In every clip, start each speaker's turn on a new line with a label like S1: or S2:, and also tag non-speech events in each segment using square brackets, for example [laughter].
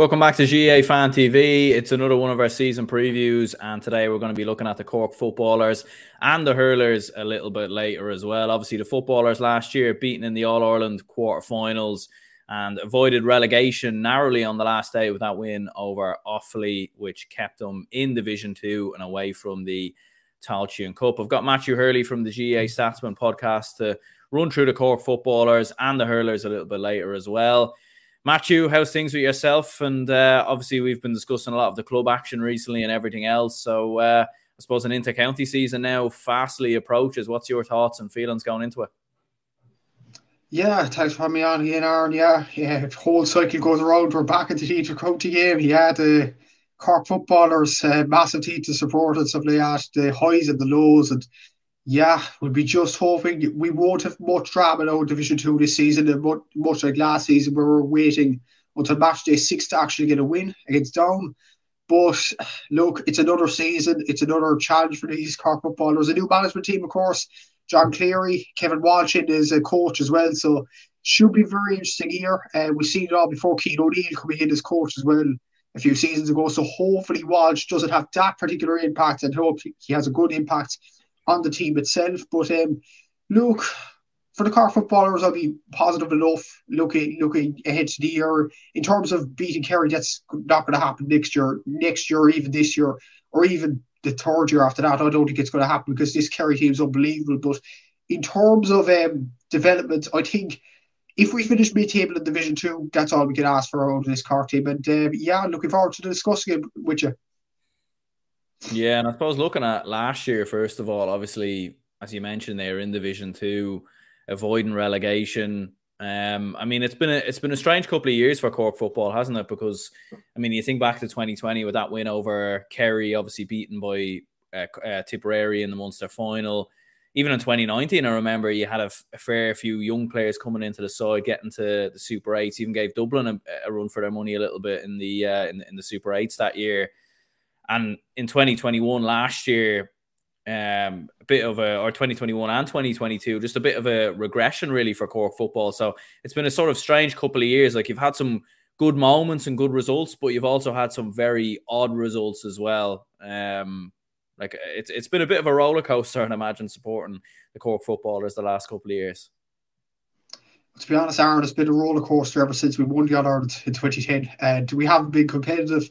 S1: Welcome back to GA Fan TV. It's another one of our season previews, and today we're going to be looking at the Cork footballers and the hurlers a little bit later as well. Obviously, the footballers last year beaten in the All Ireland quarterfinals and avoided relegation narrowly on the last day with that win over Offaly, which kept them in Division Two and away from the Tailteann Cup. I've got Matthew Hurley from the GA Statsman podcast to run through the Cork footballers and the hurlers a little bit later as well. Matthew, how's things with yourself? And uh, obviously, we've been discussing a lot of the club action recently and everything else. So, uh, I suppose an inter-county season now fastly approaches. What's your thoughts and feelings going into it?
S2: Yeah, thanks for having me on again, Aaron. Yeah, yeah, the whole cycle goes around. We're back into the inter-county game. Yeah, the Cork footballers, uh, massive team to support and stuff like that. The highs and the lows, and yeah, we'll be just hoping we won't have much drama in our Division Two this season, and much, like last season, where we're waiting until match day six to actually get a win against Down. But look, it's another season, it's another challenge for these Cork football. There's A new management team, of course. John Cleary, Kevin Walsh is a coach as well, so should be very interesting here. Uh, we've seen it all before. Cian O'Neill coming in as coach as well a few seasons ago. So hopefully Walsh doesn't have that particular impact and hope he has a good impact on the team itself. But um, look, for the Cork footballers, I'll be positive enough looking looking ahead to the year. In terms of beating Kerry, that's not going to happen next year, next year, even this year, or even the third year after that. I don't think it's going to happen because this Kerry team is unbelievable. But in terms of um, development, I think if we finish mid-table in Division Two, that's all we can ask for out of this Cork team. And uh, yeah, looking forward to discussing it with you.
S1: Yeah, and I suppose looking at last year, first of all, obviously, as you mentioned, they are in Division Two, avoiding relegation. Um, I mean, it's been a it's been a strange couple of years for Cork football, hasn't it? Because I mean, you think back to 2020 with that win over Kerry, obviously beaten by uh, uh, Tipperary in the Munster final. Even in 2019, I remember you had a, f- a fair few young players coming into the side, getting to the Super Eights. Even gave Dublin a, a run for their money a little bit in the uh, in, in the Super Eights that year. And in 2021, last year, um, a bit of a, or 2021 and 2022, just a bit of a regression really for Cork football. So it's been a sort of strange couple of years. Like you've had some good moments and good results, but you've also had some very odd results as well. Um, like it's it's been a bit of a roller coaster, and imagine supporting the Cork footballers the last couple of years.
S2: To be honest, Aaron, it's been a roller coaster ever since we won the All Ireland in 2010, and we haven't been competitive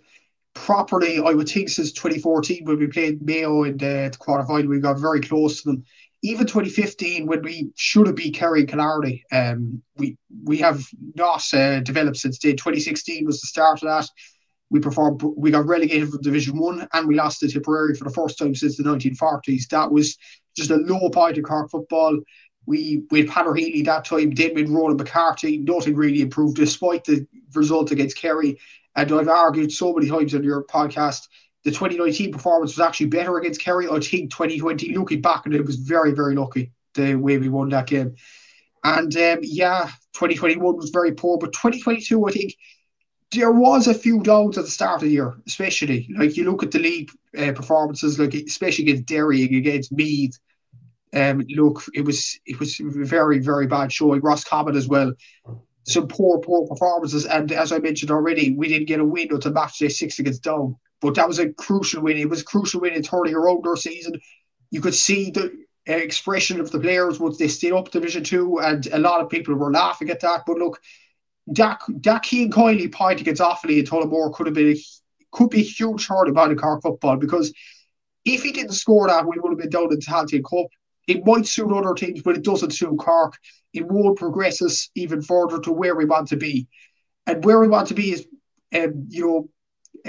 S2: properly, I would think, since 2014 when we played Mayo in the, the quarterfinal, we got very close to them. Even 2015, when we should have been carrying Killarney, um, we we have not uh, developed since then. 2016 was the start of that. We performed. We got relegated from Division One, and we lost to Tipperary for the first time since the 1940s. That was just a low point in Cork football. We with had Healy that time. Then with Ronan McCarthy, nothing really improved despite the result against Kerry. And I've argued so many times on your podcast, the 2019 performance was actually better against Kerry. I think 2020, looking back and it, was very, very lucky the way we won that game. And um, yeah, 2021 was very poor, but 2022, I think there was a few downs at the start of the year, especially like you look at the league uh, performances, like especially against Derry and against Meath. Um, look, it was it was very very bad showing. Ross Roscommon as well some poor, poor performances. And as I mentioned already, we didn't get a win until match day six against Down. But that was a crucial win. It was a crucial win in turning around our season. You could see the uh, expression of the players once they stayed up Division Two, and a lot of people were laughing at that. But look, that that Cian Kiely point against Offaly and Tullamore could have been a, could be huge hurdle about the Cork football because if he didn't score that, we would have been down in the Tailteann Cup. It might suit other teams, but it doesn't suit Cork. It won't progress us even further to where we want to be. And where we want to be is, um, you know,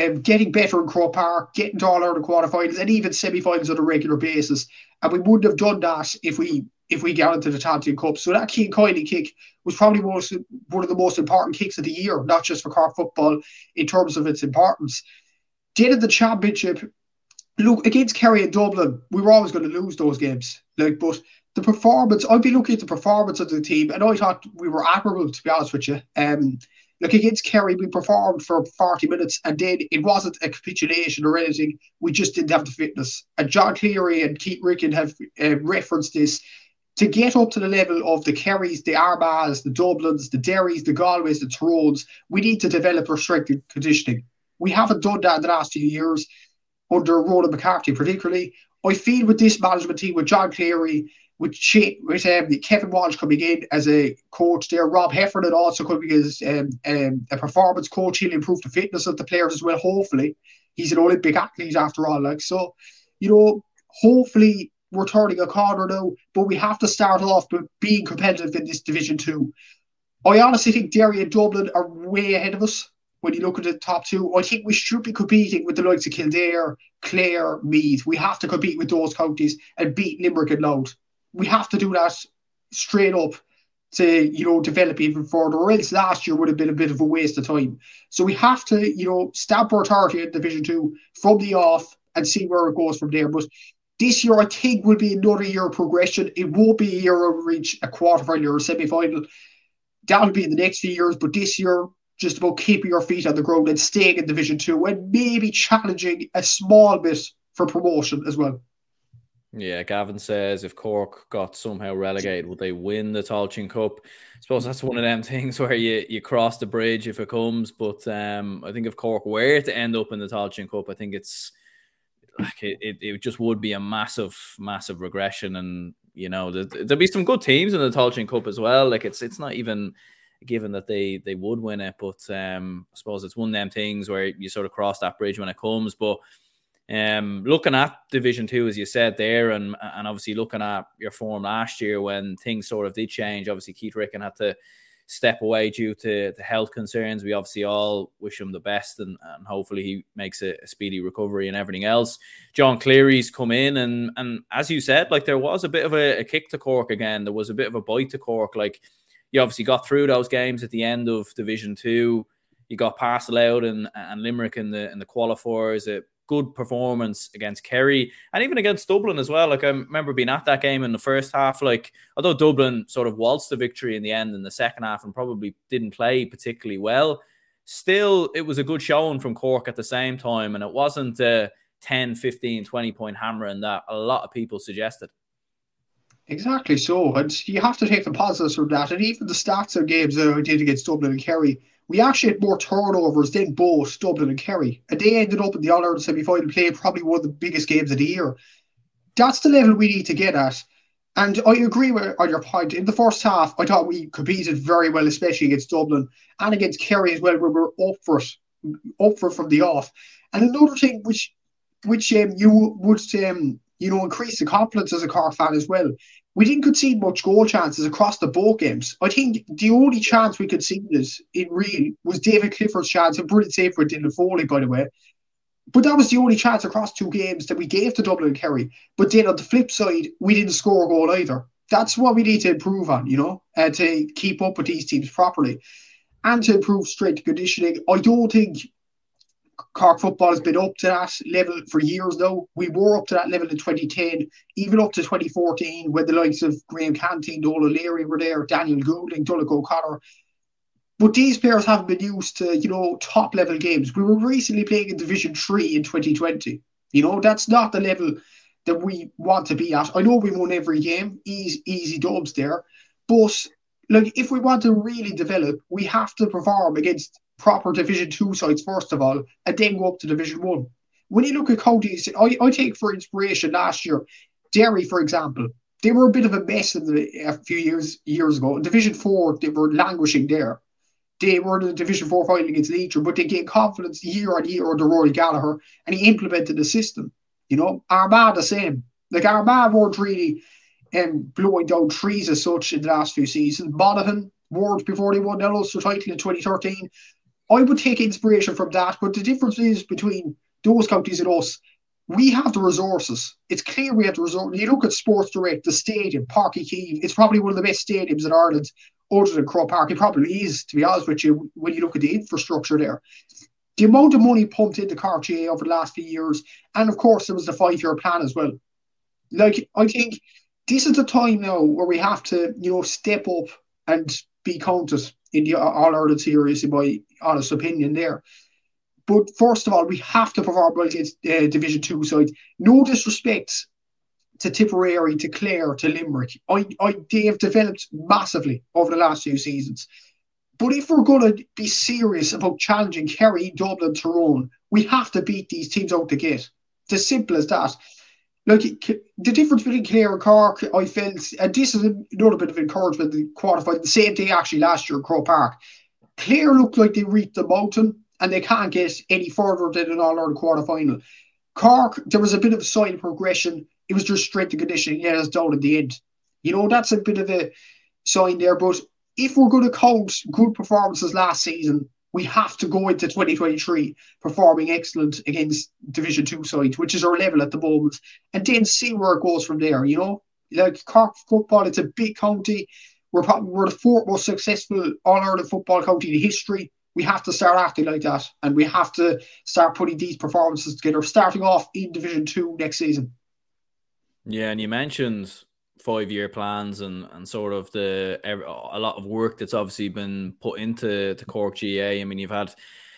S2: um, getting better in Croke Park, getting to all Ireland quarterfinals, and even semi-finals on a regular basis. And we wouldn't have done that if we if we got into the Tailteann Cup. So that Cian Kiely kick was probably most, one of the most important kicks of the year, not just for Cork football in terms of its importance. Did the championship, look against Kerry and Dublin, we were always going to lose those games. Like, but the performance, I'd be looking at the performance of the team, and I thought we were admirable, to be honest with you. Um, like against Kerry, we performed for 40 minutes, and then it wasn't a capitulation or anything. We just didn't have the fitness. And John Cleary and Keith Ricken have uh, referenced this to get up to the level of the Kerrys, the Armaghs, the Dublins, the Derrys, the Galways, the Tyrones, we need to develop our strength and conditioning. We haven't done that in the last few years under Ronan McCarthy, particularly. I feel with this management team, with John Cleary, with, with um, Kevin Walsh coming in as a coach there, Rob Heffernan also coming as um, um, a performance coach. He'll improve the fitness of the players as well, hopefully. He's an Olympic athlete after all. Like So, you know, hopefully we're turning a corner now, but we have to start off with being competitive in this Division 2. I honestly think Derry and Dublin are way ahead of us when you look at the top two. I think we should be competing with the likes of Kildare, Clare, Meath. We have to compete with those counties and beat Limerick and Louth. We have to do that straight up to you know develop even further, or else last year would have been a bit of a waste of time. So we have to you know stamp our authority in Division Two from the off and see where it goes from there. But this year, I think, will be another year of progression. It won't be a year of reach a quarterfinal or a semi final. That'll be in the next few years, but this year, just about keeping your feet on the ground and staying in Division Two and maybe challenging a small bit for promotion as well.
S1: Yeah, Gavin says if Cork got somehow relegated, would they win the Tailteann Cup? I suppose that's one of them [laughs] things where you, you cross the bridge if it comes. But um, I think if Cork were to end up in the Tailteann Cup, I think it's like it, it, it just would be a massive, massive regression. And you know, there, there'd be some good teams in the Tailteann Cup as well. Like it's it's not even given that they they would win it, but um, I suppose it's one of them things where you sort of cross that bridge when it comes. But um, looking at Division Two, as you said there, and and obviously looking at your form last year when things sort of did change. Obviously, Keith Ricken had to step away due to the health concerns. We obviously all wish him the best, and, and hopefully he makes a, a, speedy recovery and everything else. John Cleary's come in, and and as you said, like there was a bit of a, a kick to Cork again. There was a bit of a bite to Cork. Like you obviously got through those games at the end of Division Two. You got past Louth and, and Limerick in the in the qualifiers. A good performance against Kerry and even against Dublin as well. Like I remember being at that game in the first half. Like although Dublin sort of waltzed the victory in the end in the second half and probably didn't play particularly well, still it was a good showing from Cork at the same time. And it wasn't a 10, 15, 20 point hammering that a lot of people suggested.
S2: Exactly so. And you have to take the positives from that. And even the stats of games that I did against Dublin and Kerry, we actually had more turnovers than both Dublin and Kerry. And they ended up in the All Ireland semi final playing probably one of the biggest games of the year. That's the level we need to get at. And I agree with on your point. In the first half, I thought we competed very well, especially against Dublin and against Kerry as well, where we were up for it, up for from the off. And another thing which which um, you would um, you know increase the confidence as a Cork fan as well we didn't concede much goal chances across the both games. I think the only chance we conceded in real was David Clifford's chance, a brilliant save for Dylan Foley, by the way. But that was the only chance across two games that we gave to Dublin and Kerry. But then on the flip side, we didn't score a goal either. That's what we need to improve on, you know, uh, to keep up with these teams properly and to improve strength conditioning. I don't think Cork football has been up to that level for years now. We were up to that level in 2010, even up to 2014, when the likes of Graham Canty, Noel O'Leary were there, Daniel Goulding, Donncha O'Connor. But these players haven't been used to, you know, top level games. We were recently playing in Division 3 in 2020. You know, that's not the level that we want to be at. I know we won every game, easy, easy dubs there. But like if we want to really develop, we have to perform against proper Division Two sides first of all, and then go up to Division One. When you look at counties, I, I take for inspiration last year, Derry, for example, they were a bit of a mess in the, a few years years ago. In Division Four, they were languishing there. They were in the Division Four final against Leitrim, but they gained confidence year on year under Rory Gallagher, and he implemented the system. You know, Armagh the same. Like Armagh weren't really um, blowing down trees as such in the last few seasons. Monaghan, Ward before they won the Ulster title in 2013, I would take inspiration from that. But the difference is between those counties and us, we have the resources. It's clear we have the resources. You look at Sports Direct, the stadium, Páirc Uí Chaoimh, it's probably one of the best stadiums in Ireland, other than Croke Park. It probably is, to be honest with you, when you look at the infrastructure there. The amount of money pumped into GAA over the last few years, and of course, there was the five year plan as well. Like, I think this is the time now where we have to, you know, step up and be counted in the All Ireland series, in my honest opinion, there. But first of all, we have to perform against uh, Division Two sides. No disrespect to Tipperary to Clare to Limerick. I, I, they have developed massively over the last few seasons. But if we're going to be serious about challenging Kerry, Dublin, Tyrone, we have to beat these teams out the gate. It's as simple as that. Like the difference between Clare and Cork, I felt, and this is another bit of encouragement. The quarterfinal, the same day actually last year in Croke Park. Clare looked like they reached the mountain and they can't get any further than an All Ireland quarter final. Cork, there was a bit of sign progression. It was just strength and conditioning. Yeah, it's down at the end. You know, that's a bit of a sign there. But if we're going to count good performances last season, we have to go into 2023 performing excellent against Division 2 sides, which is our level at the moment, and then see where it goes from there. You know, like Cork football, it's a big county. We're probably we're the fourth most successful All Ireland football county in history we have to start acting like that and we have to start putting these performances together, starting off in Division Two next season.
S1: Yeah, and you mentioned five year plans and, and sort of the a lot of work that's obviously been put into to Cork GA. I mean, you've had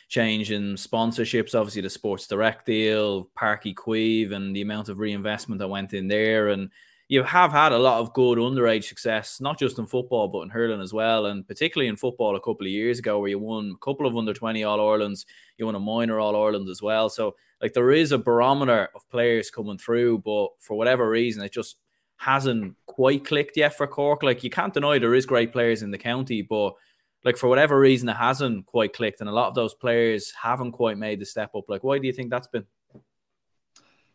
S1: change in sponsorships, obviously the Sports Direct deal, Uí Chaoimh, and the amount of reinvestment that went in there, and you have had a lot of good underage success, not just in football, but in hurling as well. And particularly in football a couple of years ago, where you won a couple of under 20 All Irelands, you won a minor All Ireland as well. So, like, there is a barometer of players coming through, but for whatever reason, it just hasn't quite clicked yet for Cork. Like, you can't deny there is great players in the county, but like, for whatever reason, it hasn't quite clicked. And a lot of those players haven't quite made the step up. Like, why do you think that's been?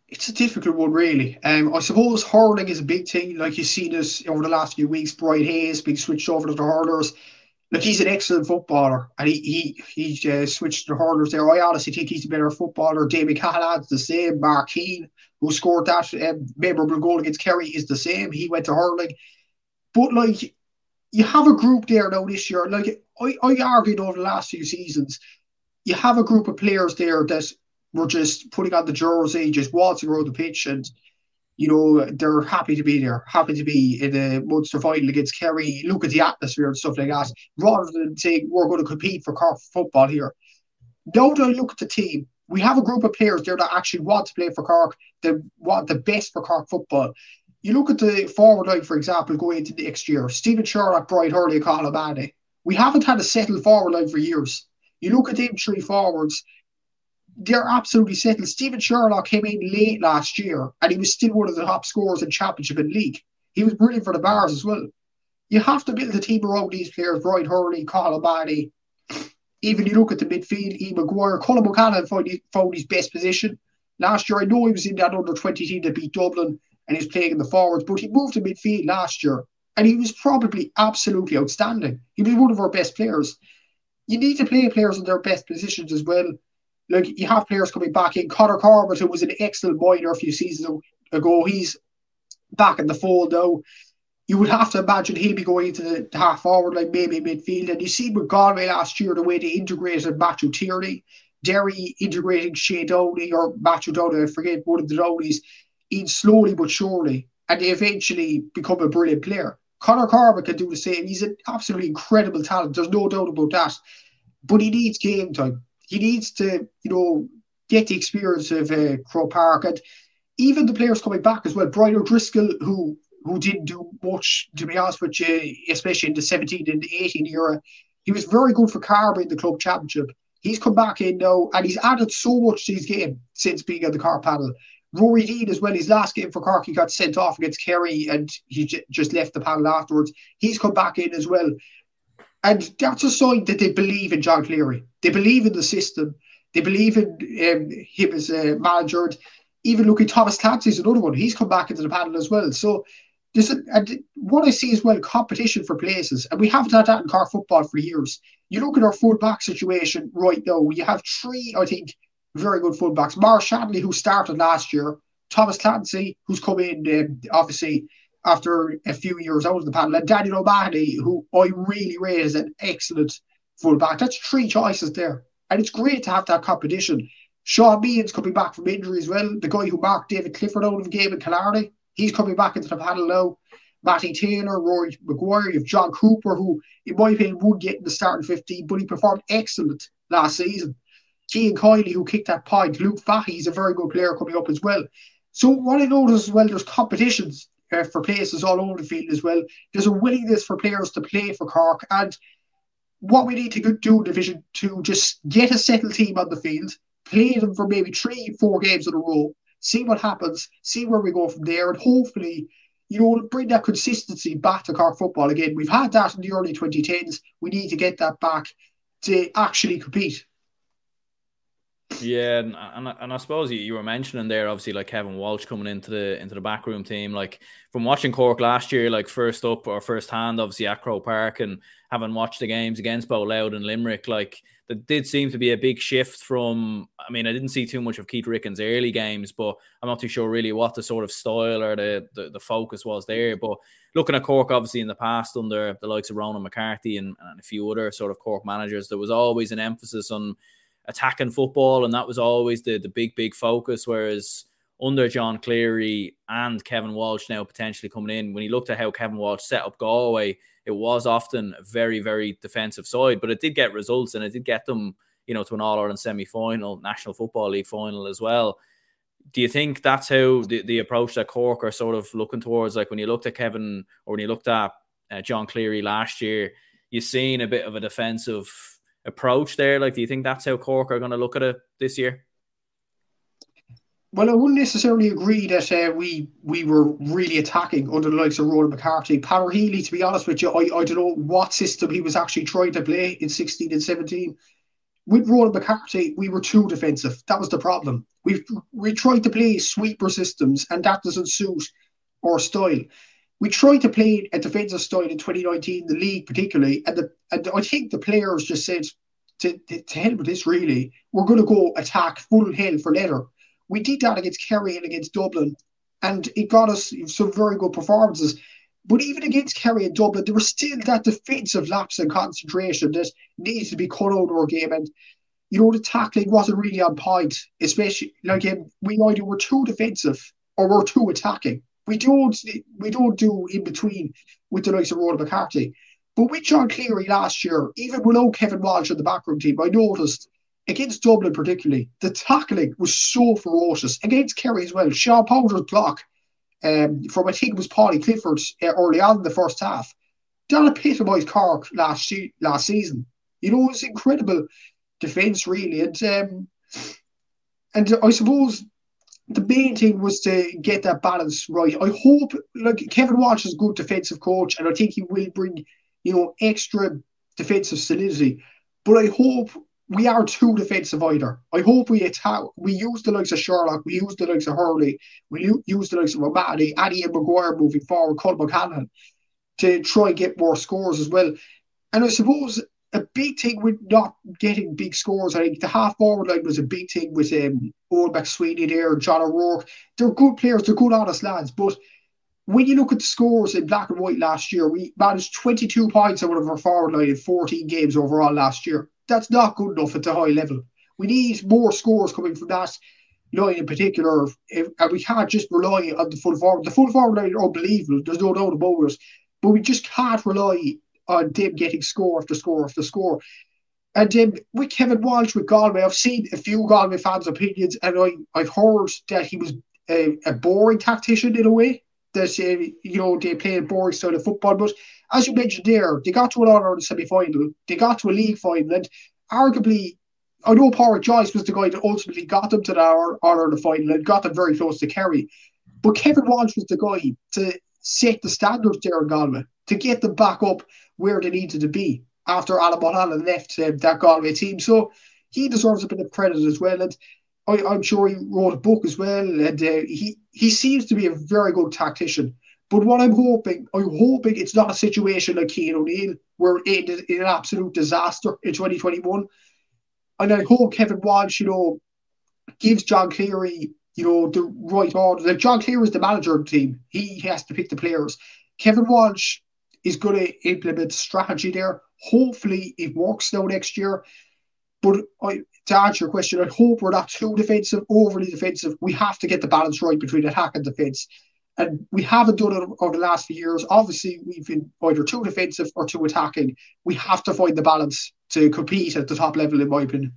S2: It's a difficult one, really. Um, I suppose hurling is a big thing. Like you've seen us over the last few weeks. Brian Hayes being switched over to the hurlers. Look, he's an excellent footballer, and he he he uh, switched to the hurlers there. I honestly think he's a better footballer. David Callahan's the same. Mark Keane, who scored that um, memorable goal against Kerry, is the same. He went to hurling, but like you have a group there now this year. Like I, I argued over the last few seasons, you have a group of players there that were just putting on the jersey, just waltzing around the pitch, and you know they're happy to be there, happy to be in a Munster final against Kerry. Look at the atmosphere and stuff like that, rather than saying we're going to compete for Cork football here. Now that I look at the team, we have a group of players there that actually want to play for Cork, that want the best for Cork football. You look at the forward line, for example, going into the next year, Stephen Sherlock, Brian Hurley, Colin O'Mahony. We haven't had a settled forward line for years. You look at them three forwards, they're absolutely settled. Stephen Sherlock came in late last year and he was still one of the top scorers in Championship and League. He was brilliant for the Barrs as well. You have to build a team around these players, Brian Hurley, Colin O'Mahony. Even you look at the midfield, E. Maguire, Colin Buchanan found, found his best position. Last year, I know he was in that under 20 team that beat Dublin and he's playing in the forwards, but he moved to midfield last year and he was probably absolutely outstanding. He was one of our best players. You need to play players in their best positions as well like you have players coming back in. Conor Corbett, who was an excellent minor a few seasons ago, he's back in the fold now. You would have to imagine he'll be going into the half forward, like maybe midfield. And you see with Galway last year, the way they integrated Matthew Tierney, Derry integrating Shane Downey or Matthew Downey, I forget one of the Downeys, in slowly but surely. And they eventually become a brilliant player. Conor Corbett can do the same. He's an absolutely incredible talent. There's no doubt about that. But he needs game time he needs to, you know, get the experience of uh, Croke Park and even the players coming back as well. Brian O'Driscoll, who who didn't do much, to be honest with you, especially in the 17 and 18 era, he was very good for Carbery in the club championship. He's come back in now and he's added so much to his game since being on the Cork panel. Rory Deane as well, his last game for Cork, he got sent off against Kerry and he j- just left the panel afterwards. He's come back in as well. And that's a sign that they believe in John Cleary. They believe in the system. They believe in um, him as a manager. Even looking at Thomas Clancy is another one. He's come back into the panel as well. So there's a, and what I see is well competition for places, and we haven't had that in car football for years. You look at our full back situation right now. You have three, I think, very good fullbacks. Maurice Shanley, who started last year, Thomas Clancy, who's come in um, obviously after a few years out of the panel, and Daniel O'Mahony, who I really rate as an excellent fullback. That's three choices there. And it's great to have that competition. Sean Meehan's coming back from injury as well. The guy who marked David Clifford out of the game in Killarney, he's coming back into the panel now. Matty Taylor, Rory Maguire, you have John Cooper, who, in my opinion, would get in the starting 15, but he performed excellent last season. Cian Kiely, who kicked that point. Luke Fahy, he's a very good player coming up as well. So what I noticed as well, there's competitions uh, for places all over the field as well. There's a willingness for players to play for Cork, and what we need to do in Division Two, just get a settled team on the field, play them for maybe three, four games in a row, see what happens, see where we go from there, and hopefully, you know, bring that consistency back to Cork football again. We've had that in the early 2010s. We need to get that back to actually compete.
S1: Yeah, and, and and I suppose you, you were mentioning there, obviously, like Kevin Walsh coming into the into the backroom team. Like from watching Cork last year, like first up or first hand, obviously at Croke Park, and having watched the games against Bow and Limerick, like there did seem to be a big shift from. I mean, I didn't see too much of Keith Ricken's early games, but I'm not too sure really what the sort of style or the the, the focus was there. But looking at Cork, obviously in the past under the likes of Ronan McCarthy and, and a few other sort of Cork managers, there was always an emphasis on attacking football, and that was always the the big big focus. Whereas under John Cleary and Kevin Walsh now potentially coming in, when he looked at how Kevin Walsh set up Galway, it was often a very very defensive side, but it did get results and it did get them, you know, to an All Ireland semi final, National Football League final as well. Do you think that's how the, the approach that Cork are sort of looking towards? Like when you looked at Kevin or when you looked at uh, John Cleary last year, you've seen a bit of a defensive approach there? Like, do you think that's how Cork are going to look at it this year?
S2: Well, I wouldn't necessarily agree that uh, we we were really attacking under the likes of Ronan McCarthy. Peadar Healy, to be honest with you, I, I don't know what system he was actually trying to play in 16 and 17. With Ronan McCarthy, we were too defensive. That was the problem. We we tried to play sweeper systems, and that doesn't suit our style we tried to play a defensive style in 2019, the league particularly, and the and I think the players just said to, to, to with this really, we're going to go attack full hell for leather. We did that against Kerry and against Dublin, and it got us some very good performances. But even against Kerry and Dublin, there was still that defensive lapse in concentration that needs to be cut out of our game. And you know, the tackling wasn't really on point, especially like um, we either were too defensive or we're too attacking. We don't we don't do in between with the likes of Ronan McCarthy. But with John Cleary last year, even without Kevin Walsh in the backroom team, I noticed against Dublin particularly, the tackling was so ferocious. Against Kerry as well, Sean Powter's block um, from I think it was Paudie Clifford uh, early on in the first half. That epitomised Cork last last season. You know, it was incredible defence really, and um, and I suppose the main thing was to get that balance right. I hope, like Kevin Walsh is a good defensive coach, and I think he will bring, you know, extra defensive solidity. But I hope we are too defensive either. I hope we attack. We use the likes of Sherlock, we use the likes of Hurley, we use the likes of Romani, Addy and Maguire moving forward, Colm O'Callaghan, to try and get more scores as well. And I suppose a big thing with not getting big scores. I think the half forward line was a big thing with um, Eoghan McSweeney there, John O'Rourke. They're good players, they're good, honest lads. But when you look at the scores in black and white last year, we managed 22 points out of our forward line in 14 games overall last year. That's not good enough at the high level. We need more scores coming from that line in particular, and we can't just rely on the full forward. The full forward line are unbelievable, there's no doubt about it. But we just can't rely on them getting score after score after score. And um, with Kevin Walsh with Galway, I've seen a few Galway fans' opinions, and I, I've heard that he was a, a boring tactician in a way. That uh, you know they play a boring style of football, but as you mentioned there, they got to an All semi final, they got to a league final, and arguably, I know Pádraig Joyce was the guy that ultimately got them to the All Ireland final and got them very close to Kerry, but Kevin Walsh was the guy to set the standards there in Galway to get them back up where they needed to be after Alan Mulholland left uh, that Galway team. So he deserves a bit of credit as well. And I, am sure he wrote a book as well. And uh, he, he seems to be a very good tactician. But what I'm hoping, I'm hoping it's not a situation like Cian O'Neill, where in, in an absolute disaster in 2021. And I hope Kevin Walsh, you know, gives John Cleary, you know, the right order. Like John Cleary is the manager of the team. He has to pick the players. Kevin Walsh is going to implement strategy there. Hopefully, it works now next year. But I, to answer your question, I hope we're not too defensive, overly defensive. We have to get the balance right between attack and defence. And we haven't done it over the last few years. Obviously, we've been either too defensive or too attacking. We have to find the balance to compete at the top level, in my opinion.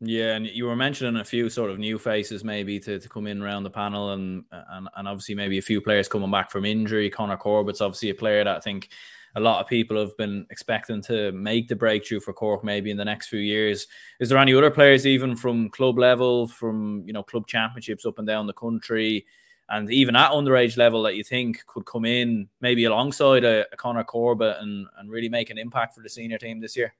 S1: Yeah, and you were mentioning a few sort of new faces maybe to, to come in around the panel, and, and and obviously maybe a few players coming back from injury. Conor Corbett's obviously a player that I think a lot of people have been expecting to make the breakthrough for Cork maybe in the next few years. Is there any other players even from club level, from you know club championships up and down the country, and even at underage level that you think could come in maybe alongside a, a Conor Corbett and and really make an impact for the senior team this year?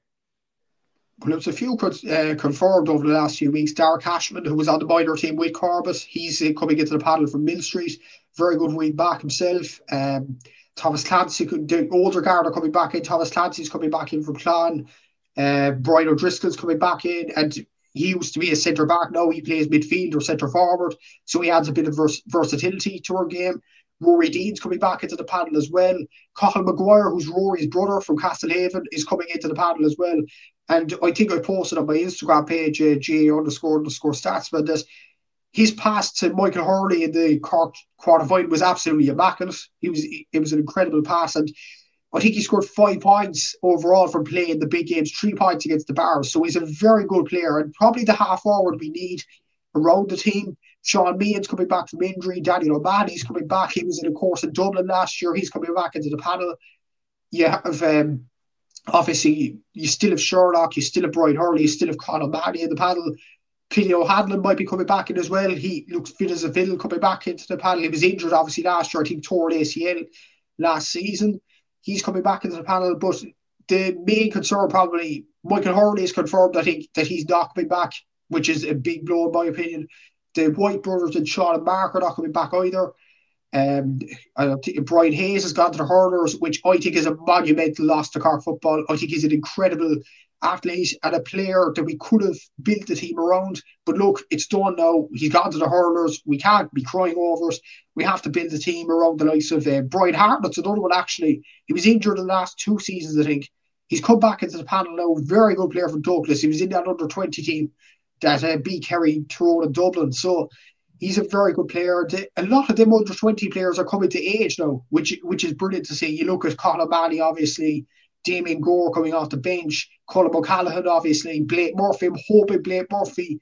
S2: Well, there's a few uh, confirmed over the last few weeks. Darragh Cashman, who was on the minor team with Corbett, he's uh, coming into the paddle from Millstreet. Very good wing back himself. Um, Thomas Clancy, the older guard are coming back in. Thomas Clancy's coming back in from Clan. Uh, Brian O'Driscoll's coming back in. And he used to be a centre back. Now he plays midfield or centre forward. So he adds a bit of vers- versatility to our game. Rory Deane's coming back into the panel as well. Cathal Maguire, who's Rory's brother from Castlehaven, is coming into the panel as well. And I think I posted on my Instagram page, uh, underscore underscore stats, but that his pass to Michael Hurley in the quarter final was absolutely immaculate. He was it was an incredible pass, and I think he scored five points overall from playing the big games, three points against the Barrs. So he's a very good player, and probably the half forward we need around the team. Sean Meehan's coming back from injury. Daniel O'Mahony's coming back. He was in a course in Dublin last year. He's coming back into the panel. You have um, obviously you still have Sherlock, you still have Brian Hurley, you still have Conor Manny in the panel. Kenny O'Hanlon might be coming back in as well. He looks fit as a fiddle coming back into the panel. He was injured obviously last year. I think tore ACL last season. He's coming back into the panel, but the main concern probably Michael Hurley has confirmed I think that he's not coming back, which is a big blow in my opinion. The White brothers and Sean and Mark are not coming back either. Um, Brian Hayes has gone to the hurlers, which I think is a monumental loss to Cork football. I think he's an incredible athlete and a player that we could have built the team around. But look, it's done now. He's gone to the hurlers. We can't be crying over it. We have to build the team around the likes of uh, Brian Hartnett's another one, actually. He was injured in the last two seasons, I think. He's come back into the panel now. Very good player from Douglas. He was in that under 20 team that uh, beat Kerry, Tyrone, and Dublin. So he's a very good player. A lot of them under 20 players are coming to age now, which which is brilliant to see. You look at Conor Manny, obviously, Damien Gore coming off the bench, Colm O'Callaghan, obviously, Blake Murphy. I'm hoping Blake Murphy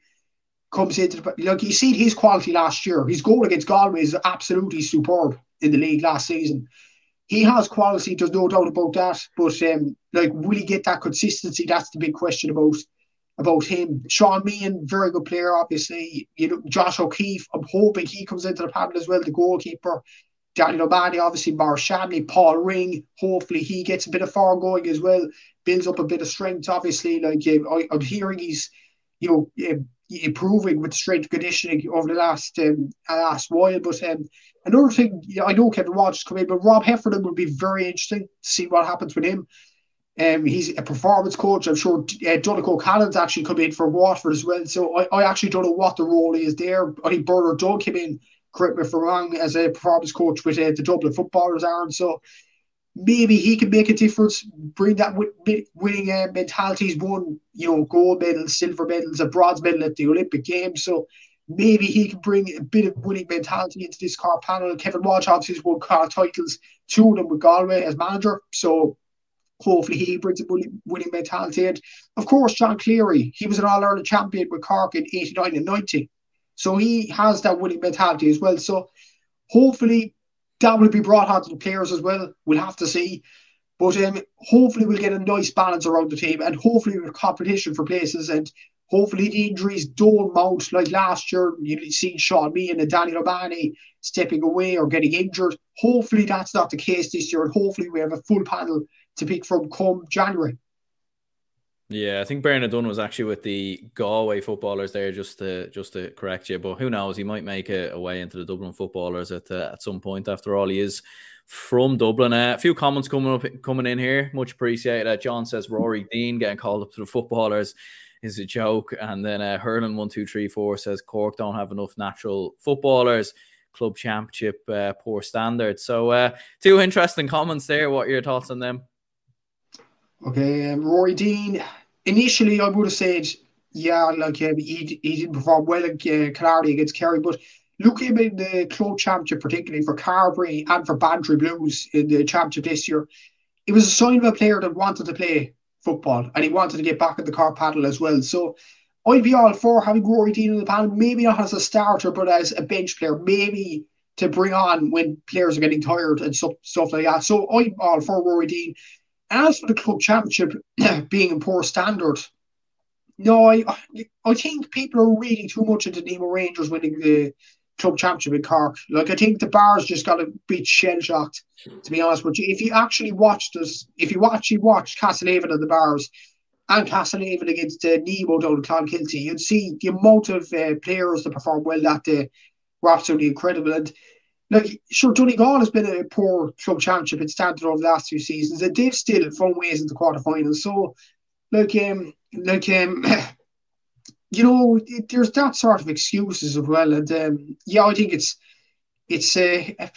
S2: comes into the like you see his quality last year. His goal against Galway is absolutely superb in the league last season. He has quality, there's no doubt about that. But um, like, will he get that consistency? That's the big question about about him. Sean Meehan, very good player, obviously. You know, Josh O'Keefe, I'm hoping he comes into the panel as well, the goalkeeper. Daniel O'Mahony, obviously, Maurice Shanley, Paul Ring. Hopefully, he gets a bit of form going as well, builds up a bit of strength. Obviously, like uh, I, am hearing he's, you know, uh, improving with strength conditioning over the last um, last while. But um, another thing, I know Kevin Walsh is coming, but Rob Heffernan would be very interesting to see what happens with him. Um, he's a performance coach. I'm sure uh, Donegal Callum's actually come in for Watford as well. So I, I actually don't know what the role is there. I think Bernard Dunne came in, correct me if I'm wrong, as a performance coach with uh, the Dublin footballers, Aaron. So maybe he can make a difference, bring that winning uh, mentality. He's won, you know, gold medals, silver medals, a bronze medal at the Olympic Games. So maybe he can bring a bit of winning mentality into this car panel. Kevin Walsh obviously has won car titles, two of them with Galway as manager. So hopefully he brings a winning mentality. And of course, John Cleary, he was an All Ireland champion with Cork in 89 and 90. So he has that winning mentality as well. So hopefully that will be brought onto the players as well. We'll have to see. But um, hopefully we'll get a nice balance around the team and hopefully with competition for places and hopefully the injuries don't mount like last year. You've seen Sean Meehan and Danny O'Mahony stepping away or getting injured. Hopefully that's not the case this year and hopefully we have a full panel to pick from come January.
S1: Yeah, I think Bernard Dunne was actually with the Galway footballers there, just to just to correct you. But who knows? He might make a, a way into the Dublin footballers at uh, at some point. After all, he is from Dublin. Uh, a few comments coming up coming in here. Much appreciated. Uh, John says Rory Deane getting called up to the footballers is a joke. And then uh, Hurling one two three four says Cork don't have enough natural footballers. Club championship uh, poor standard. So uh, two interesting comments there. What are your thoughts on them?
S2: Okay, um, Rory Deane. Initially, I would have said, yeah, like um, he, he didn't perform well in uh, against Kerry, but look at the club championship, particularly for Carbery and for Bantry Blues in the championship this year. It was a sign of a player that wanted to play football and he wanted to get back in the car paddle as well. So I'd be all for having Rory Deane in the panel, maybe not as a starter, but as a bench player, maybe to bring on when players are getting tired and stuff, stuff like that. So I'm all for Rory Deane. As for the club championship [clears throat] being in poor standard, no, I I think people are reading too much into Nemo Rangers winning the club championship in Cork. Like I think the bars just got a bit shell shocked, to be honest with you. If you actually watched us, if you actually watched Castlehaven and the bars and Castlehaven against uh, Nemo down in Clonakilty, you'd see the amount of uh, players that performed well that day were absolutely incredible. And like, sure, Donegal has been a poor club championship in standard over the last few seasons, and they've still found ways in the quarterfinals. So, like, um, like, um, [coughs] you know, there's that sort of excuses as well. And um, yeah, I think it's, it's a. Uh,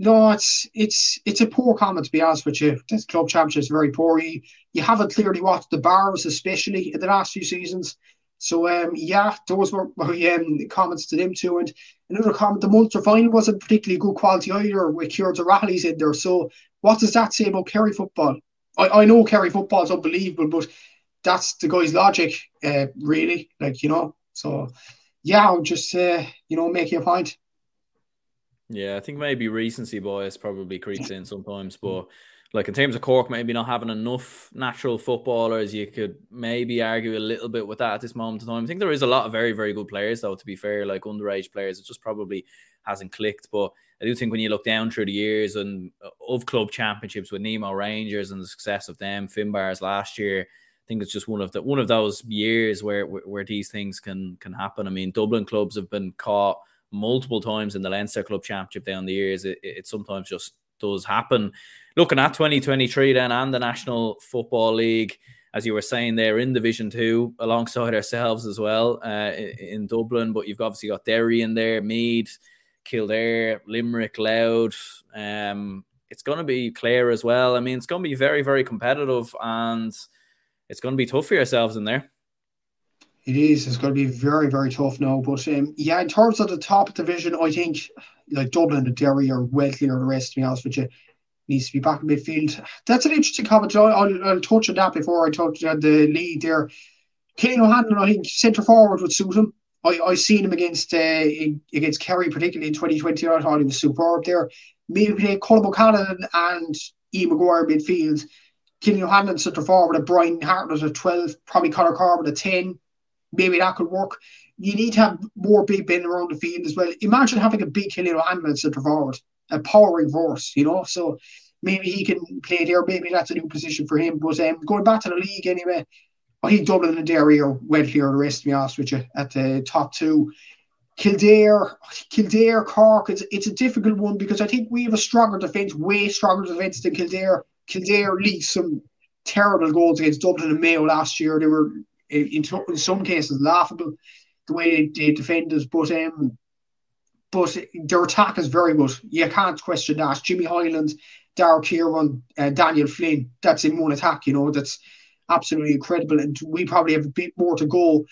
S2: no, it's it's it's a poor comment to be honest with you. This club championship is very poor. You, you haven't clearly watched the bars, especially in the last few seasons. So um, yeah, those were my um, comments to them too. And another comment: the Munster final wasn't particularly good quality either, with Kieran O'Reilly's in there. So what does that say about Kerry football? I, I know Kerry football is unbelievable, but that's the guy's logic, uh, really. Like you know, so yeah, I'll just uh, you know make you a point.
S1: Yeah, I think maybe recency bias probably creeps in sometimes, but like in terms of Cork, maybe not having enough natural footballers, you could maybe argue a little bit with that at this moment in time. I think there is a lot of very, very good players, though, to be fair, like underage players. It just probably hasn't clicked. But I do think when you look down through the years and uh, of club championships with Nemo Rangers and the success of them, Finbars last year, I think it's just one of the one of those years where where these things can can happen. I mean, Dublin clubs have been caught multiple times in the Leinster Club Championship down the years. It, it sometimes just does happen looking at 2023 then and the National Football League, as you were saying there in Division Two, alongside ourselves as well uh, in Dublin. But you've obviously got Derry in there, Meath, Kildare, Limerick, Louth. Um, it's going to be Clare as well. I mean, it's going to be very, very competitive, and it's going to be tough for yourselves in there.
S2: It is. It's going to be very, very tough now. But um, yeah, in terms of the top division, I think like Dublin and Derry are well clear of the rest. To be honest with you, needs to be back in midfield. That's an interesting comment. I'll, I'll, touch on that before I touch on the lead there. Kane O'Hanlon, I think centre forward would suit him. I I seen him against uh, against Kerry, particularly in 2020. I thought he was superb there. Maybe play Colm O'Callaghan and E. Maguire midfield. Killian O'Hanlon centre forward, a Brian Hartnett at 12, probably Conor Corbett at 10. Maybe that could work. You need to have more big men around the field as well. Imagine having a big Killian O'Hanlon centre forward a powering force, you know. So maybe he can play there. Maybe that's a new position for him. But um, going back to the league anyway, I think Dublin and Derry are well clear the rest, to be honest with you, at the top two. Kildare, Kildare, Cork, it's, it's a difficult one because I think we have a stronger defence, way stronger defence than Kildare. Kildare leaked some terrible goals against Dublin and Mayo last year. They were, in, in some cases, laughable the way they, they defended. But um, but their attack is very good. You can't question that. Jimmy Hyland, Darragh Kirwan, uh, Daniel Flynn, that's in one attack, you know, that's absolutely incredible. And we probably have a bit more to go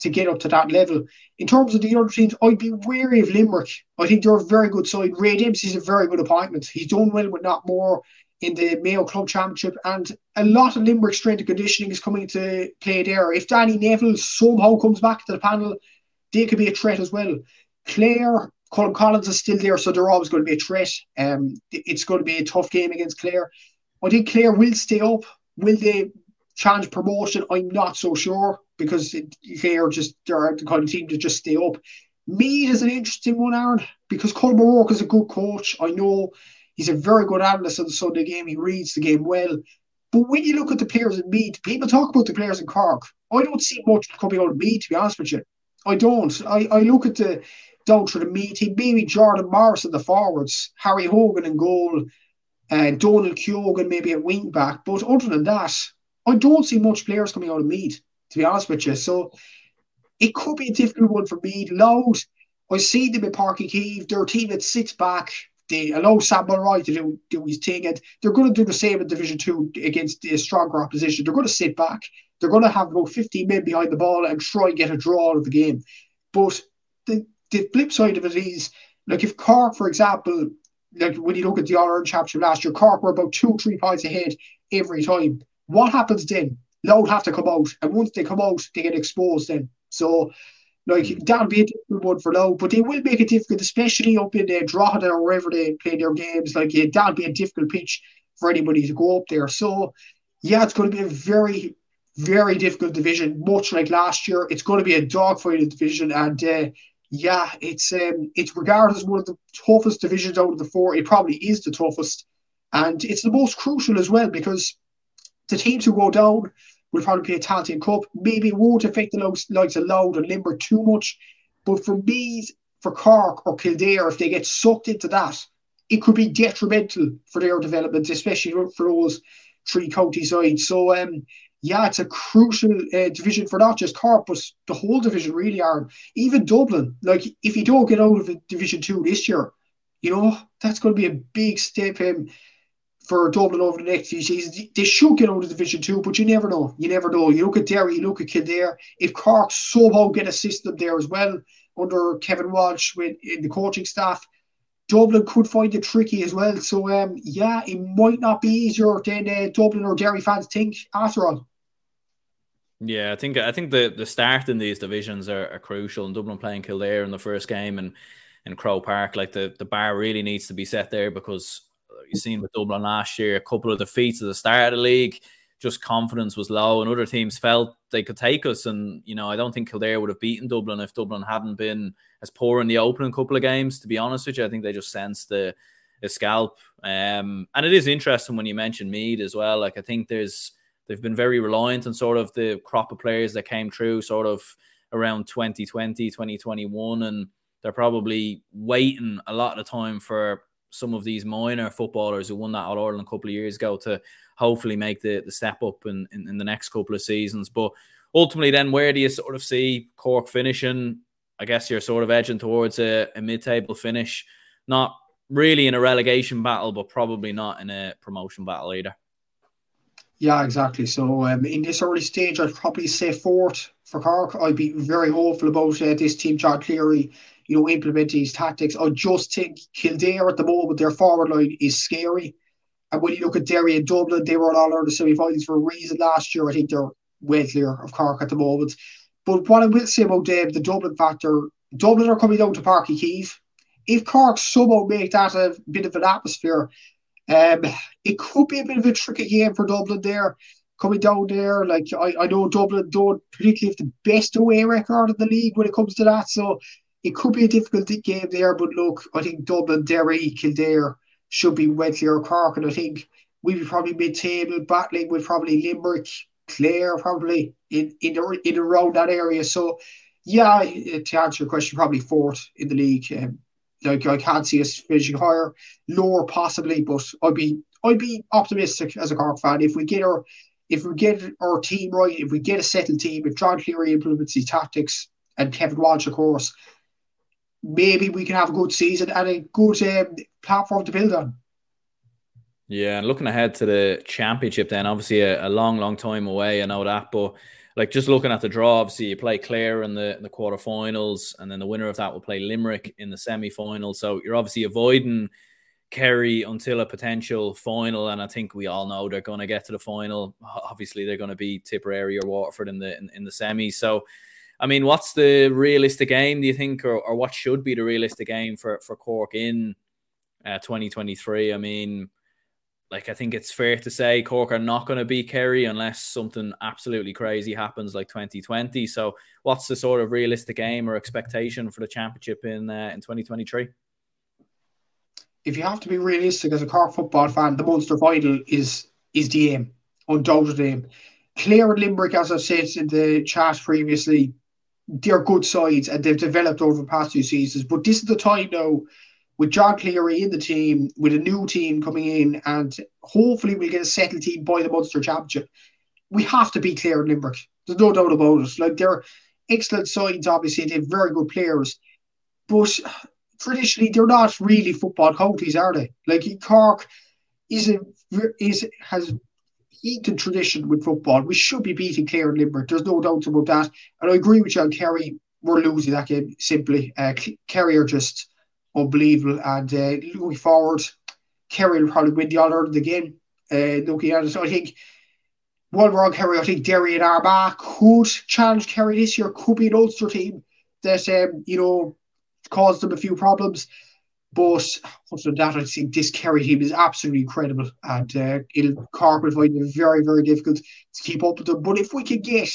S2: to get up to that level. In terms of the other teams, I'd be wary of Limerick. I think they're a very good side. Ray is a very good appointment. He's done well with more in the Mayo Club Championship, and a lot of Limerick strength and conditioning is coming to play there. If Danny Neville somehow comes back to the panel, they could be a threat as well. Clare, Colm Collins is still there, so they're always going to be a threat. Um, it's going to be a tough game against Clare. I think Clare will stay up. Will they challenge promotion? I'm not so sure because Clare just they're the kind of team to just stay up. Meath is an interesting one, Aaron, because Colm O'Rourke is a good coach. I know he's a very good analyst of the Sunday game. He reads the game well. But when you look at the players in Meath, people talk about the players in Cork. I don't see much coming out of Meath, to be honest with you. I don't. I, I look at the down through the meeting. Maybe Jordan Morris in the forwards, Harry Hogan in goal, and Donal Keogan maybe at wing back. But other than that, I don't see much players coming out of Meath, to be honest with you. So it could be a difficult one for Meath. Louth, I see them in Páirc Uí Chaoimh. They're a team that sits back. They allow Sam Mulroy to do, do his thing. And they're going to do the same in Division 2 against a stronger opposition. They're going to sit back. They're going to have about 15 men behind the ball and try and get a draw out of the game. But the, the flip side of it is, like if Cork, for example, like when you look at the Ireland Championship last year, Cork were about two, or three points ahead every time. What happens then? Louth have to come out, and once they come out, they get exposed. Then So, like that'll be a difficult one for now, but they will make it difficult, especially up in uh, Drogheda or wherever they play their games. Like yeah, that'll be a difficult pitch for anybody to go up there. So, yeah, it's going to be a very, very difficult division, much like last year. It's going to be a dogfighted division, and uh, yeah, it's um, it's regarded as one of the toughest divisions out of the four. It probably is the toughest, and it's the most crucial as well because the teams who go down will probably play a Tailteann Cup. Maybe it won't affect the likes, likes of Louth and Limerick too much, but for me, for Cork or Kildare, if they get sucked into that, it could be detrimental for their development, especially for those three county sides. So, um, yeah, it's a crucial uh, division for not just Cork, but the whole division really are. Even Dublin, like if you don't get out of Division Two this year, you know that's going to be a big step um, for Dublin over the next few seasons. They should get of Division Two, but you never know. You never know. You look at Derry, you look at Kildare. If Cork somehow get a system there as well under Kevin Walsh with in the coaching staff, Dublin could find it tricky as well. So um, yeah, it might not be easier than uh, Dublin or Derry fans think after all.
S1: Yeah, I think I think the the start in these divisions are, are crucial. And Dublin playing Kildare in the first game and in Croke Park, like the, the bar really needs to be set there because you've seen with Dublin last year, a couple of defeats at the start of the league, just confidence was low, and other teams felt they could take us. And you know, I don't think Kildare would have beaten Dublin if Dublin hadn't been as poor in the opening couple of games. To be honest with you, I think they just sensed the, the scalp. Um, and it is interesting when you mention Meath as well. Like I think there's they've been very reliant on sort of the crop of players that came through sort of around 2020, 2021, and they're probably waiting a lot of time for some of these minor footballers who won that All Ireland a couple of years ago to hopefully make the, the step up in, in, in the next couple of seasons. But ultimately, then where do you sort of see Cork finishing? I guess you're sort of edging towards a, a mid table finish, not really in a relegation battle, but probably not in a promotion battle either.
S2: Yeah, exactly. So um, in this early stage, I'd probably say fourth for Cork. I'd be very hopeful about uh, this team, John Cleary, you know, implementing these tactics. I just think Kildare at the moment, their forward line is scary. And when you look at Derry and Dublin, they were all of the semi-finals for a reason last year. I think they're well clear of Cork at the moment. But what I will say about them, the Dublin factor, Dublin are coming down to Páirc Uí Chaoimh. If Cork somehow make that a bit of an atmosphere, um, it could be a bit of a tricky game for Dublin there, coming down there. Like I, I know Dublin don't particularly have the best away record in the league when it comes to that, so it could be a difficult game there. But look, I think Dublin, Derry, Kildare should be well clear Cork, and I think we'd be probably mid-table battling with probably Limerick, Clare, probably in in the, in around that area. So yeah, to answer your question, probably fourth in the league. Um, like I can't see us finishing higher, lower possibly, but I'd be I'd be optimistic as a Cork fan if we get our if we get our team right, if we get a settled team, if John Cleary implements these tactics and Kevin Walsh, of course, maybe we can have a good season and a good um, platform to build on.
S1: Yeah, and looking ahead to the championship, then obviously a, a long, long time away. I know that, but like just looking at the draw, obviously you play Clare in the, the quarterfinals, and then the winner of that will play Limerick in the semi final. So you're obviously avoiding Kerry until a potential final, and I think we all know they're going to get to the final. Obviously, they're going to be Tipperary or Waterford in the in, in the semi. So, I mean, what's the realistic game? Do you think, or, or what should be the realistic game for for Cork in uh, 2023? I mean like I think it's fair to say Cork are not going to beat Kerry unless something absolutely crazy happens like 2020. So, what's the sort of realistic aim or expectation for the championship in uh, in 2023?
S2: If you have to be realistic as a Cork football fan, the Munster final is is the aim, undoubted aim. Clare and Limerick, as I've said in the chat previously, they're good sides and they've developed over the past few seasons. But this is the time now with John Cleary in the team, with a new team coming in, and hopefully we'll get a settled team by the Munster Championship. We have to be clear in Limerick. There's no doubt about it. Like they're excellent sides, obviously, they have very good players. But traditionally they're not really football counties, are they? Like Cork is a is has eaten tradition with football. We should be beating Clare and Limerick. There's no doubt about that. And I agree with you Kerry. We're losing that game simply. Uh, Kerry are just unbelievable. And uh, looking forward, Kerry will probably win the of the game. Uh, looking at it, so I think while we're Kerry, I think Derry and Armagh could challenge Kerry this year. Could be an Ulster team that um, you know caused them a few problems. But other than that, I think this Kerry team is absolutely incredible, and uh, it'll Cork will find it very, very difficult to keep up with them. But if we could get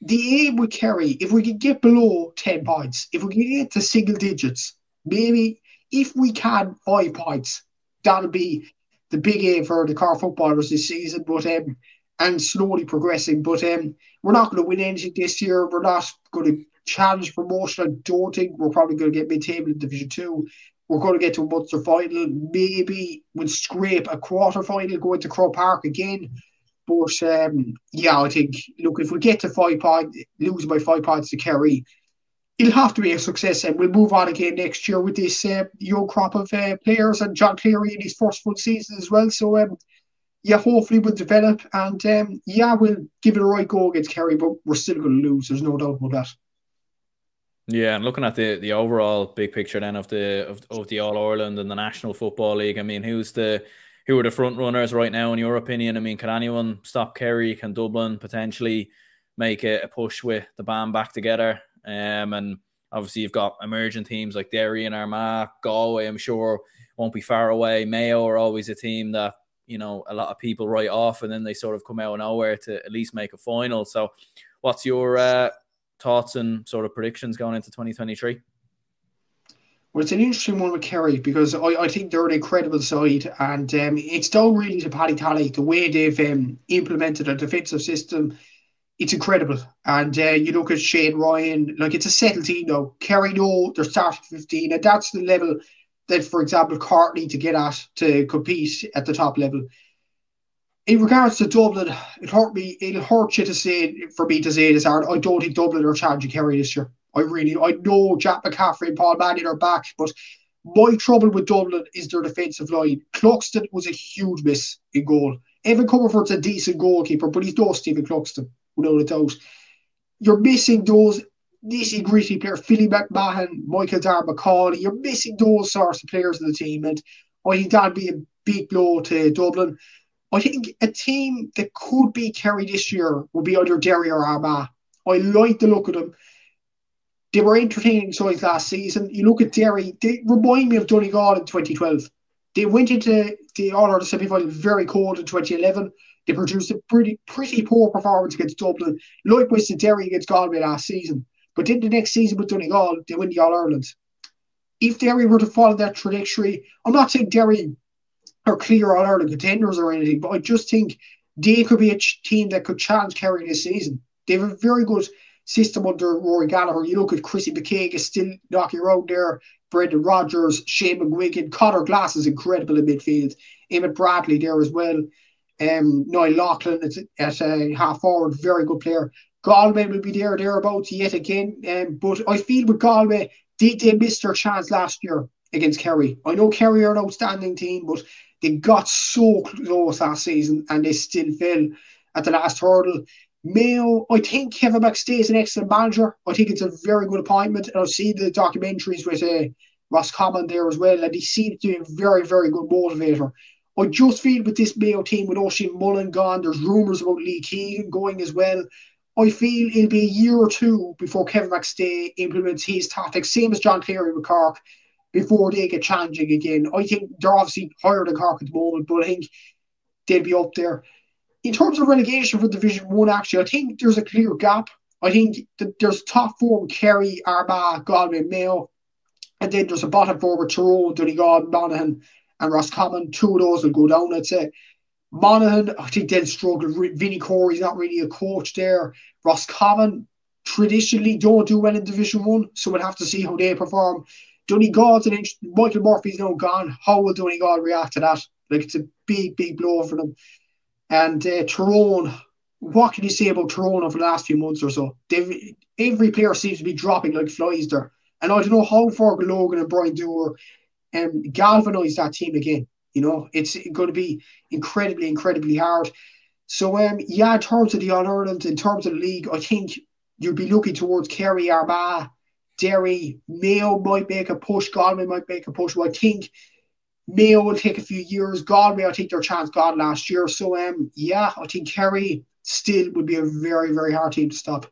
S2: the aim with Kerry, if we could get below ten points, if we can get to single digits, maybe if we can five points, that'll be the big aim for the Cork footballers this season. But um, and slowly progressing. But um, we're not going to win anything this year. We're not going to challenge promotion. I don't think we're probably going to get mid-table in Division Two. We're going to get to a Munster final. Maybe we'll scrape a quarter final, going to Croke Park again. But um, yeah, I think look if we get to five points, lose by five points to Kerry, it'll have to be a success, and we'll move on again next year with this uh, young crop of uh, players and John Cleary in his first full season as well. So um, yeah, hopefully we'll develop, and um, yeah, we'll give it a right go against Kerry, but we're still going to lose. There's no doubt about that.
S1: Yeah, and looking at the the overall big picture then of the of, of the All Ireland and the National Football League, I mean, who's the who are the front runners right now in your opinion? I mean, can anyone stop Kerry? Can Dublin potentially make a, a push with the band back together? Um, and obviously you've got emerging teams like Derry and Armagh, Galway. I'm sure won't be far away. Mayo are always a team that you know a lot of people write off, and then they sort of come out of nowhere to at least make a final. So, what's your uh, thoughts and sort of predictions going into 2023?
S2: Well, it's an interesting one with Kerry because I, I think they're an incredible side, and um, it's down really to Paddy Tally the way they've um, implemented a defensive system. It's incredible, and uh, you look at Shane Ryan, like it's a settled team now. Kerry know they're starting 15, and that's the level that, for example, Cork need to get at to compete at the top level in regards to Dublin, it hurt me. It'll hurt you to say for me to say this, Aaron. I don't think Dublin are challenging Kerry this year. I really, I know Jack McCaffrey and Paul Mannion are back, but my trouble with Dublin is their defensive line. Cluxton was a huge miss in goal. Evan Comerford's a decent goalkeeper, but he's no Stephen Cluxton, without a doubt. You're missing those nitty gritty players, Philly McMahon, Michael Dar. You're missing those sorts of players in the team, and I think that'd be a big blow to Dublin. I think a team that could be Kerry this year would be under Derry or Armagh. I like the look of them. They were entertaining sides last season. You look at Derry, they remind me of Donegal in 2012. They went into the All Ireland semi final very cold in 2011. They produced a pretty pretty poor performance against Dublin. Likewise to Derry against Galway last season. But then the next season with Donegal, they win the All Ireland. If Derry were to follow that trajectory, I'm not saying Derry are clear All Ireland contenders or anything, but I just think they could be a team that could challenge Kerry this season. They have a very good system under Rory Gallagher. You look at Chrissy McKaigue is still knocking around there. Brendan Rodgers, Shane McGuigan, Conor Glass is incredible in midfield. Emmett Bradley there as well. Um, Niall Loughlin at, uh, half forward, very good player. Galway will be there thereabouts yet again. Um, but I feel with Galway, they, they missed their chance last year against Kerry. I know Kerry are an outstanding team, but they got so close last season and they still fell at the last hurdle. Mayo, I think Kevin McStay is an excellent manager. I think it's a very good appointment. And I've seen the documentaries with uh, Roscommon there as well, and he seems to be a very, very good motivator. I just feel with this Mayo team, with Oisin Mullin gone, there's rumours about Lee Keegan going as well. I feel it'll be a year or two before Kevin McStay implements his tactics, same as John Cleary with Cork before they get challenging again. I think they're obviously higher than Cork at the moment, but I think they'll be up there. In terms of relegation for Division One, actually, I think there's a clear gap. I think that there's top four with Kerry, Armagh, Galway, Mayo, and then there's a bottom four with Tyrone, Donegal, Monaghan, and Roscommon. Two of those will go down, I'd say. Monaghan, I think they'll struggle. Vinny Corey's not really a coach there. Roscommon traditionally don't do well in Division One, so we'll have to see how they perform. Donegal's an inch. Michael Murphy's now gone. How will Donegal react to that? Like it's a big, big blow for them. And uh, Tyrone, what can you say about Tyrone over the last few months or so? They've, every player seems to be dropping like flies there. And I don't know how Fergal Logan and Brian Dooher um, galvanise that team again. You know, it's going to be incredibly, incredibly hard. So, um, yeah, in terms of the All Ireland, in terms of the league, I think you'll be looking towards Kerry Armagh Derry, Mayo might make a push, Galway might make a push. Well, I think Mayo will take a few years. Galway, I think their chance got last year. So um, yeah, I think Kerry still would be a very, very hard team to stop.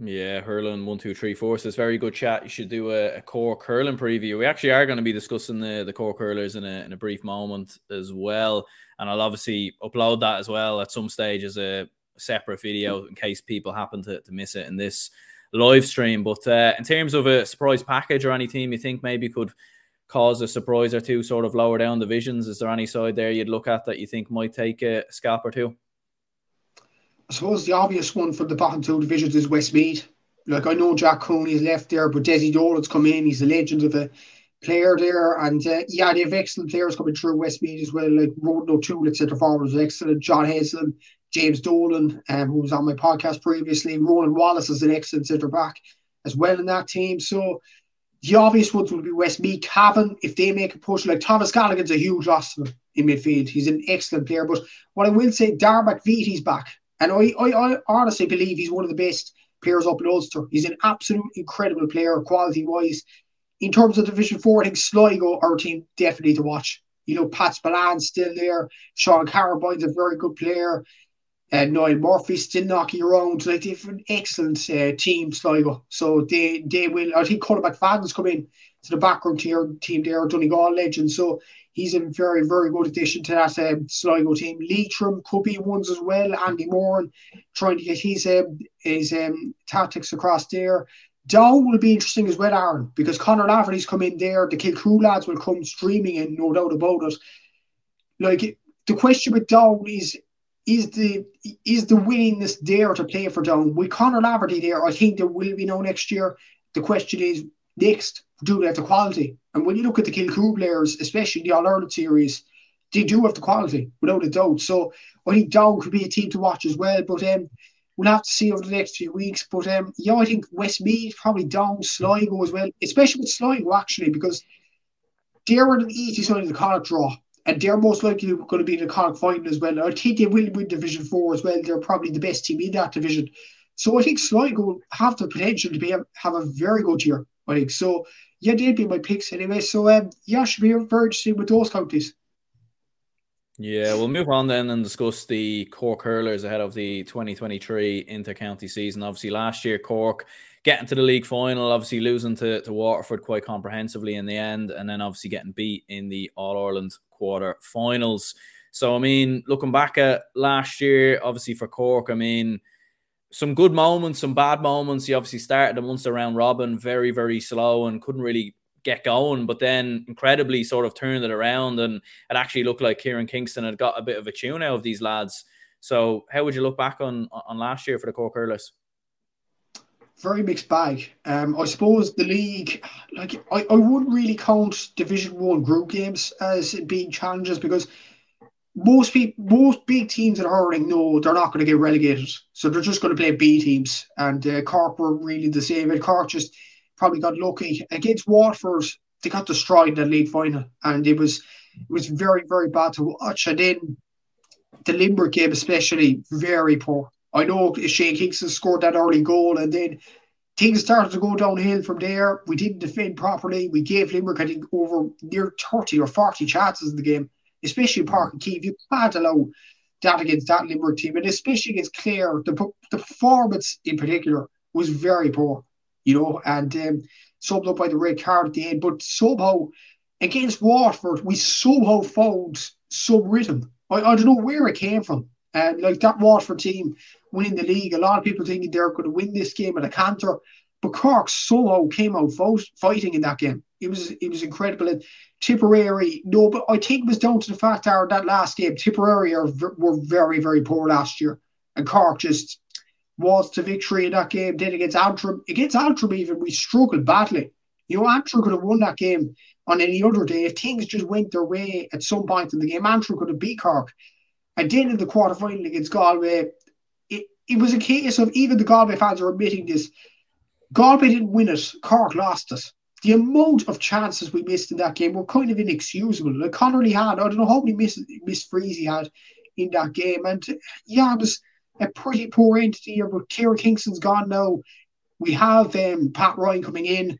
S1: Yeah, hurling one, two, three, four. So it's very good chat. You should do a, a Cork hurling preview. We actually are going to be discussing the, the Cork hurlers in a, in a brief moment as well. And I'll obviously upload that as well at some stage as a separate video in case people happen to, to miss it in this live stream. But uh, in terms of a surprise package or any team you think maybe could cause a surprise or two, sort of lower down divisions, is there any side there you'd look at that you think might take a scalp or two?
S2: I suppose the obvious one for the bottom two divisions is Westmeath. Like I know Jack Cooney has left there, but Desi Dolan's come in. He's a legend of a player there, and uh, yeah, they have excellent players coming through Westmeath as well. Like Ronan O'Toole at centre forward was excellent. John Heslin, James Dolan, um, who was on my podcast previously. Ronan Wallace is an excellent centre back as well in that team. So the obvious ones would be Westmeath, Cavan, if they make a push. Like Thomas Galligan's a huge loss in midfield. He's an excellent player. But what I will say, Dara McVeety's back. And I, I, I honestly believe he's one of the best players up in Ulster. He's an absolute incredible player, quality wise. In terms of Division 4, I think Sligo are a team definitely to watch. You know, Pat Spillane's still there. Sean Carabine's a very good player. And Niall Murphy still knocking around. Like they've an excellent uh, team, Sligo. So they they will. I think Conor McFadden's come in to the background tier team there, Donegal legend. So he's a very, very good addition to that um, Sligo team. Leitrim could be ones as well. Andy Moran trying to get his um, his um, tactics across there. Down will be interesting as well, Aaron, because Conor Laverty's come in there. The Kilcoo lads will come streaming in, no doubt about it. Like the question with Down is is the is the willingness there to play for Down? With Conor Lafferty there, I think there will be no next year. The question is next, do they have the quality? And when you look at the Kilcoo players, especially the All Ireland series, they do have the quality, without a doubt. So I think Down could be a team to watch as well. But um, we'll have to see over the next few weeks. But um, yeah, I think Westmeath probably Down, Sligo as well, especially with Sligo actually, because they're an easy side of the Connacht draw. And they're most likely going to be in the Connacht final as well. I think they will win Division 4 as well. They're probably the best team in that division. So I think Sligo have the potential to be have a very good year. I so yeah, they'd be my picks anyway. So um, yeah, should be interesting with those counties.
S1: Yeah, we'll move on then and discuss the Cork hurlers ahead of the 2023 inter-county season. Obviously, last year Cork getting to the league final, obviously losing to, to Waterford quite comprehensively in the end, and then obviously getting beat in the All Ireland quarter finals. So, I mean, looking back at last year, obviously for Cork, I mean, some good moments, some bad moments. He obviously started the Munster round robin very, very slow and couldn't really get going, but then incredibly sort of turned it around and it actually looked like Kieran Kingston had got a bit of a tune out of these lads. So how would you look back on on last year for the Cork hurlers?
S2: Very mixed bag. Um, I suppose the league, like I, I wouldn't really count Division One group games as being challenges because most people, most big teams in hurling know they're not going to get relegated, so they're just going to play B teams. And uh, Cork were really the same. And Cork just probably got lucky against Waterford. They got destroyed in the league final, and it was it was very very bad to watch. And then the Limerick game, especially, very poor. I know Shane Kingston scored that early goal, and then things started to go downhill from there. We didn't defend properly. We gave Limerick, I think, over near 30 or 40 chances in the game especially Páirc Uí Chaoimh. You can't allow that against that Limerick team, and especially against Clare. The, the performance in particular was very poor, you know, and um, summed up by the red card at the end. But somehow, against Waterford, we somehow found some rhythm. I, I don't know where it came from. And like that Waterford team winning the league, a lot of people thinking they're going to win this game at a canter. But Cork somehow came out fighting in that game. It was it was incredible. And Tipperary, no, but I think it was down to the fact that that last game, Tipperary are, were very, very poor last year. And Cork just was to victory in that game. Then against Antrim, against Antrim even, we struggled badly. You know, Antrim could have won that game on any other day. If things just went their way at some point in the game, Antrim could have beat Cork. And then in the quarter final against Galway, it, it was a case of even the Galway fans are admitting this. Galway didn't win it, Cork lost it the amount of chances we missed in that game were kind of inexcusable. Like Connolly had, I don't know how many miss miss frees he had in that game, and yeah, it was a pretty poor end to the year. But Kieran Kingston's gone now. We have um, Pat Ryan coming in.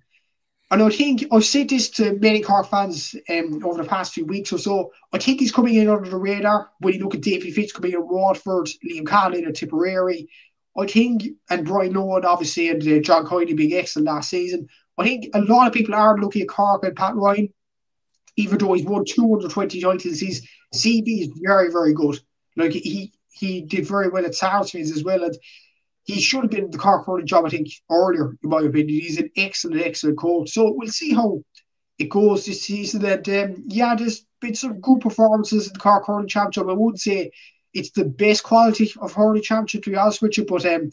S2: and I think I've said this to many Cork fans um, over the past few weeks or so. I think he's coming in under the radar. When you look at Davy Fitz coming in at Waterford, Liam Cahill at Tipperary, I think, and Brian Lohan obviously, and uh, John Coyne being excellent last season. I think a lot of people are looking at Cork and Pat Ryan, even though he's won 220 titles. His CV is very, very good. Like he he did very well at Sarsfields as well, and he should have been the Cork hurling job, I think, earlier, in my opinion. He's an excellent, excellent coach. So we'll see how it goes this season. And um, yeah, there's been some good performances in the Cork hurling championship. I wouldn't say it's the best quality of hurling championship, to be honest with you, but um,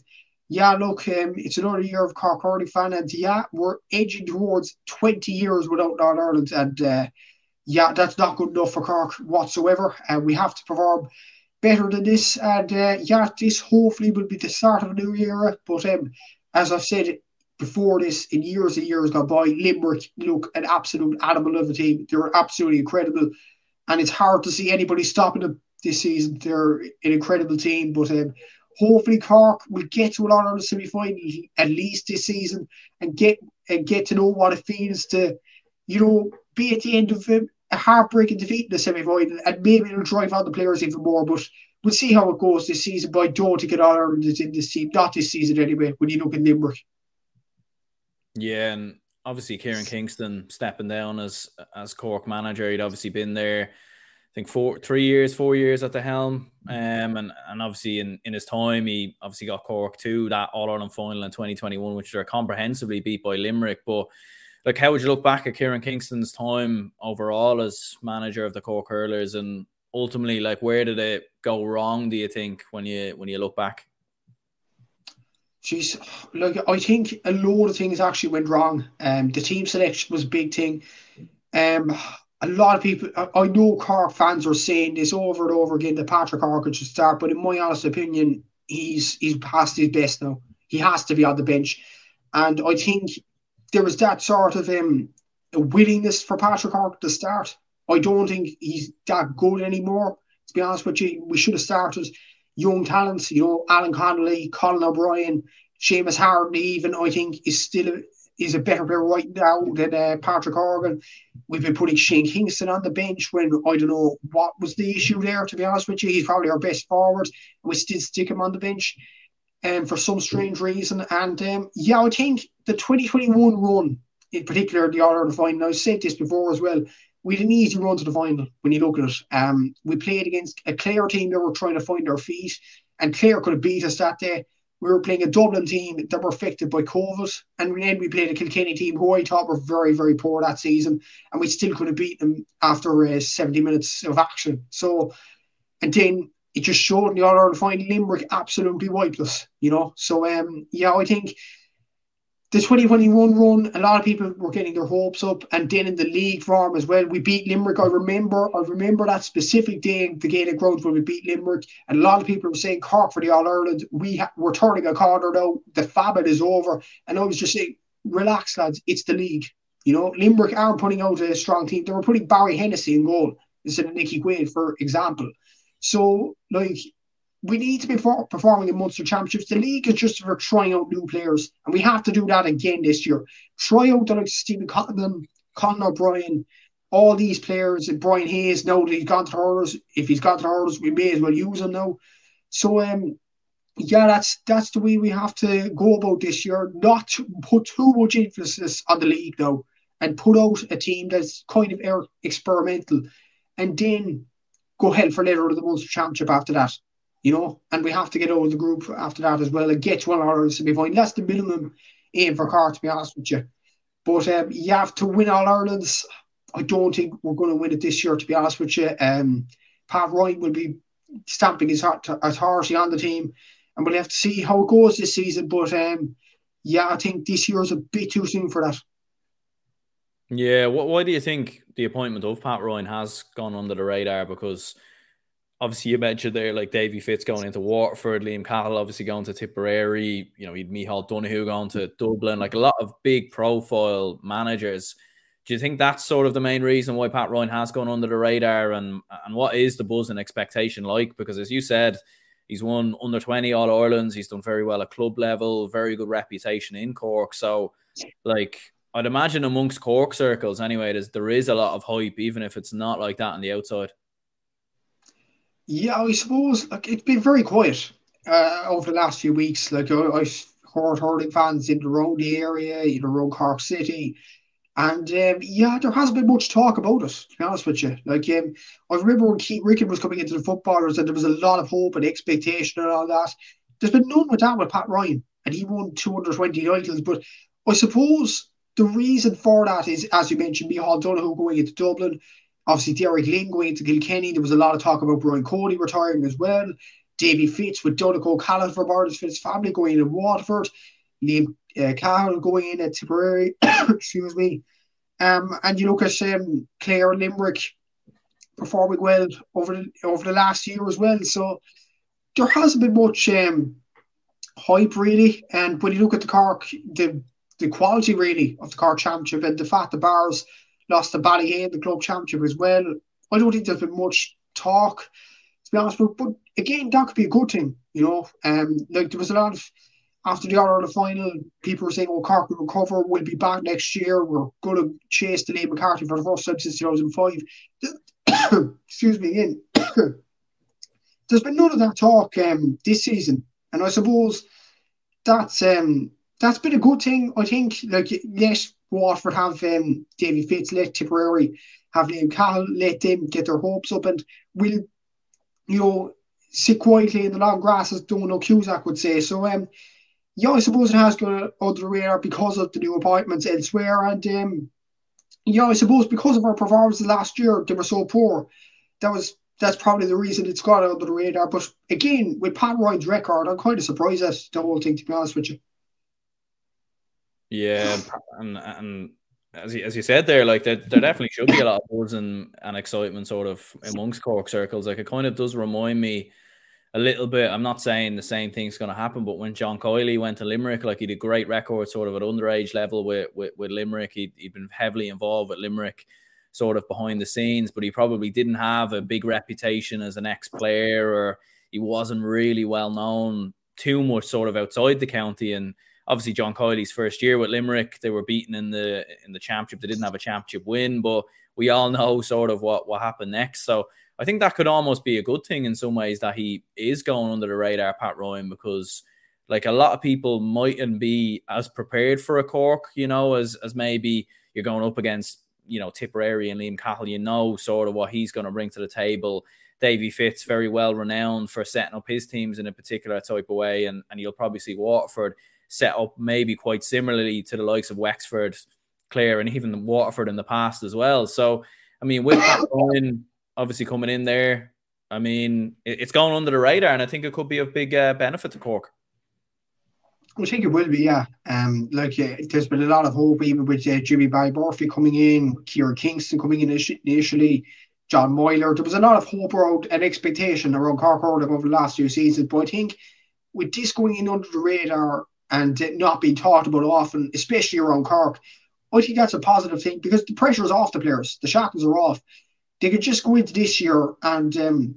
S2: yeah, look, um, it's another year of Cork hurling fan, and yeah, we're edging towards 20 years without Northern Ireland, and uh, yeah, that's not good enough for Cork whatsoever. And we have to perform better than this. And uh, yeah, this hopefully will be the start of a new era. But um, as I've said before this, in years and years gone by, Limerick look an absolute animal of a team. They're absolutely incredible. And it's hard to see anybody stopping them this season. They're an incredible team. But um, hopefully Cork will get to an honour semi final at least this season and get and get to know what it feels to, you know, be at the end of a heartbreaking defeat in the semi final, and maybe it'll drive on the players even more. But we'll see how it goes this season. But I don't think it Ireland is in this team, not this season anyway. When you look at Limerick,
S1: yeah, and obviously Kieran Kingston stepping down as as Cork manager, he'd obviously been there. Think four, three years, four years at the helm, um, and and obviously in, in his time, he obviously got Cork to that All Ireland final in 2021, which they're comprehensively beat by Limerick. But like how would you look back at Kieran Kingston's time overall as manager of the Cork Hurlers and ultimately like where did it go wrong do you think when you when you look back
S2: Jeez, like I think a lot of things actually went wrong. Um, the team selection was a big thing. Um, a lot of people, I, know Cork fans are saying this over and over again that Patrick Horgan should start, but in my honest opinion, he's he's past his best now. He has to be on the bench, and I think there was that sort of um, willingness for Patrick Horgan to start. I don't think he's that good anymore. To be honest with you, we should have started young talents. You know, Alan Connolly, Colin O'Brien, Seamus Harnedy. Even I think is still is a better player right now than uh, Patrick Horgan. We've been putting Shane Kingston on the bench when I don't know what was the issue there. To be honest with you, he's probably our best forward. We still stick him on the bench um, for some strange reason. And um, yeah, I think the 2021 run, in particular, the Ireland final, I've said this before as well. We had an easy run to the final when you look at it. Um, we played against a Clare team that were trying to find their feet, and Clare could have beat us that day. We were playing a Dublin team that were affected by COVID, and then we played a Kilkenny team who I thought were very, very poor that season, and we still could have beaten them after uh, 70 minutes of action. So, and then it just showed in the All Ireland final Limerick absolutely wiped us, you know. So um yeah, I think the 2021 run, a lot of people were getting their hopes up, and then in the league form as well. We beat Limerick. I remember, I remember that specific day in the Gaelic Grounds when we beat Limerick, and a lot of people were saying Cork for the All Ireland. We ha- we're turning a corner now. The fabit is over, and I was just saying, relax, lads. It's the league. You know, Limerick aren't putting out a strong team. They were putting Barry Hennessy in goal instead of Nicky Quaid, for example. So, like, we need to be for- performing in Munster Championships. The league is just for trying out new players, and we have to do that again this year. Try out the like Stephen Cotton, Conor O'Brien, all these players, Brian Hayes, now that he's gone to the hurlers, if he's gone to the hurlers, we may as well use him now. So, um, yeah, that's that's the way we have to go about this year. Not put too much emphasis on the league though, and put out a team that's kind of experimental, and then go hell for leather to the Munster Championship after that. You know, and we have to get over the group after that as well and get to one Ireland semi final. That's the minimum aim for Cork, to be honest with you. But um, you have to win All Ireland's. I don't think we're going to win it this year, to be honest with you. Um, Pat Ryan will be stamping his authority on the team, and we'll have to see how it goes this season. But um, yeah, I think this year is a bit too soon for that.
S1: Yeah, why do you think the appointment of Pat Ryan has gone under the radar? Because obviously you mentioned there like Davy Fitz going into Waterford, Liam Cahill obviously going to Tipperary, you know, you'd Micheál Donoghue going to Dublin, like a lot of big profile managers. Do you think that's sort of the main reason why Pat Ryan has gone under the radar and and what is the buzz and expectation like? Because as you said, he's won under 20 All Irelands, he's done very well at club level, very good reputation in Cork. So like I'd imagine amongst Cork circles anyway, there's, there is a lot of hype, even if it's not like that on the outside.
S2: Yeah, I suppose like it's been very quiet uh, over the last few weeks. Like I, I've heard hurling fans in the area, in around Cork City, and um, yeah, there hasn't been much talk about it. To be honest with you, like um, I remember when Keith Ricken was coming into the footballers, and there was a lot of hope and expectation and all that. There's been none with that with Pat Ryan, and he won 220 titles. But I suppose the reason for that is, as you mentioned, Micheál Donoghue going into Dublin. Obviously, Derek Lyng going into Kilkenny. There was a lot of talk about Brian Cody retiring as well. Davy Fitz with Donegal Callan for Barnes Fitz family going in Waterford. Liam uh, Cahill going in at Tipperary. [coughs] excuse me. Um, and you look at um, Clare Limerick performing well over the, over the last year as well. So there hasn't been much um, hype really. And when you look at the Cork, the the quality really of the Cork Championship and the fact the Barrs lost to Ballyhale, the club championship as well. I don't think there's been much talk, to be honest. But, again, that could be a good thing, you know. Um, like there was a lot of after the All the final, people were saying, "Oh, Cork will recover. We'll be back next year. We're going to chase the Liam McCarthy for the first time since 2005." [coughs] Excuse me again. [coughs] There's been none of that talk um, this season, and I suppose that's um, that's been a good thing. I think, like, yes, Waterford have um, Davy Fitz let Tipperary have Liam Cahill, let them get their hopes up, and we'll, you know, sit quietly in the long grass, as Donal Cusack would say. So, um, yeah, I suppose it has gone under the radar because of the new appointments elsewhere, and um, yeah, I suppose because of our performances last year, they were so poor. That was that's probably the reason it's got under the radar. But again, with Pat Ryan's record, I'm kind of surprised at the whole thing, to be honest with you.
S1: Yeah, and and as you, as you said there, like there, there definitely should be a lot of buzz and, and excitement sort of amongst Cork circles. Like it kind of does remind me a little bit. I'm not saying the same thing's going to happen, but when John Kiely went to Limerick, like he did great record sort of at underage level with with, with Limerick. He'd, he'd been heavily involved with Limerick sort of behind the scenes, but he probably didn't have a big reputation as an ex player or he wasn't really well known too much sort of outside the county. And obviously John Kiely's first year with Limerick, they were beaten in the in the championship. They didn't have a championship win, but we all know sort of what what happened next. So I think that could almost be a good thing in some ways that he is going under the radar, Pat Ryan, because like a lot of people mightn't be as prepared for a Cork, you know, as as maybe you're going up against, you know, Tipperary and Liam Cahill. You know, sort of what he's going to bring to the table. Davy Fitz very well renowned for setting up his teams in a particular type of way, and and you'll probably see Waterford set up maybe quite similarly to the likes of Wexford, Clare, and even Waterford in the past as well. So, I mean, with that going, obviously coming in there, I mean, it's going under the radar, and I think it could be of big uh, benefit to Cork.
S2: I think it will be, yeah. Um, like uh, there's been a lot of hope, even with uh, Jimmy Murphy coming in, Kieran Kingston coming in initially, John Meyler. There was a lot of hope around and expectation around Cork over the last few seasons. But I think with this going in under the radar, and not being talked about often, especially around Cork. I think that's a positive thing because the pressure is off the players. The shackles are off. They could just go into this year and um,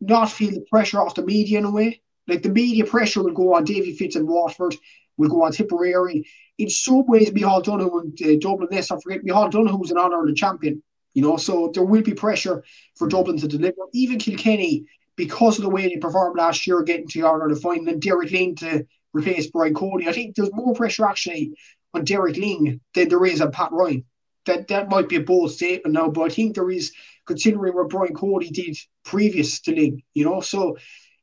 S2: not feel the pressure off the media in a way. Like the media pressure will go on Davy Fitz and Waterford, will go on Tipperary. In some ways, Micheál Donoghue and uh, Dublin, let's forget, Micheál Donoghue was an honorary champion. You know, so there will be pressure for Dublin to deliver. Even Kilkenny, because of the way they performed last year, getting to the Ireland final, and Derek Lyng to replace Brian Cody. I think there's more pressure actually on Derek Lyng than there is on Pat Ryan. That that might be a bold statement now, but I think there is considering what Brian Cody did previous to Lyng, you know. So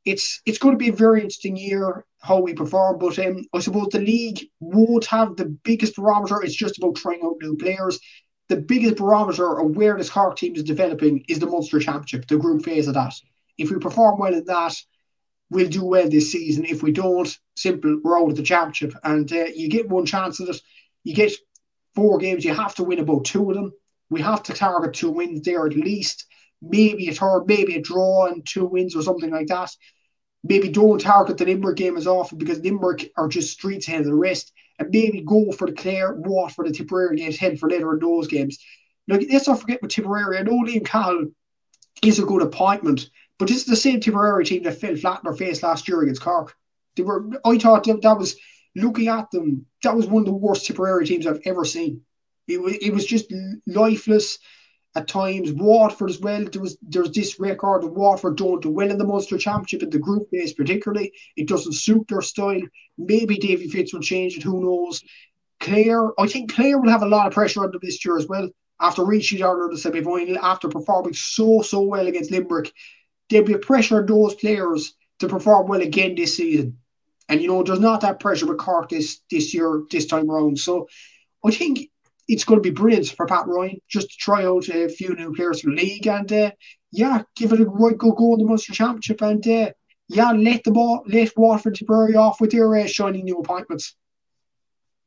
S2: it's it's going to be a very interesting year how we perform. But um, I suppose the league won't have the biggest barometer. It's just about trying out new players. The biggest barometer of where this Cork team is developing is the Munster Championship, the group phase of that. If we perform well in that, we'll do well this season. If we don't, simple, we're out of the championship. And uh, you get one chance at it. You get four games. You have to win about two of them. We have to target two wins there at least. Maybe a third, maybe a draw and two wins or something like that. Maybe don't target the Limerick game as often because Limerick are just streets ahead of the rest. And maybe go for the Clare, what for the Tipperary games, head for later in those games. Look, let's not forget with Tipperary. I know Liam Cahill is a good appointment, but this is the same Tipperary team that fell flat in their face last year against Cork. They were. I thought that, that was looking at them. That was one of the worst Tipperary teams I've ever seen. It was, it was just lifeless at times. Waterford as well. There was there's this record of Waterford don't do well in the Munster Championship in the group phase, particularly. It doesn't suit their style. Maybe Davy Fitz will change it. Who knows? Clare, I think Clare will have a lot of pressure on them this year as well. After reaching the semi final, after performing so so well against Limerick, there'll be a pressure on those players to perform well again this season. And you know, there's not that pressure with Cork this this year, this time around. So I think it's going to be brilliant for Pat Ryan just to try out a few new players for the league and uh, yeah, give it a right good go in the Munster Championship and uh, yeah, let the ball let Waterford Tipperary off with their uh, shining new appointments.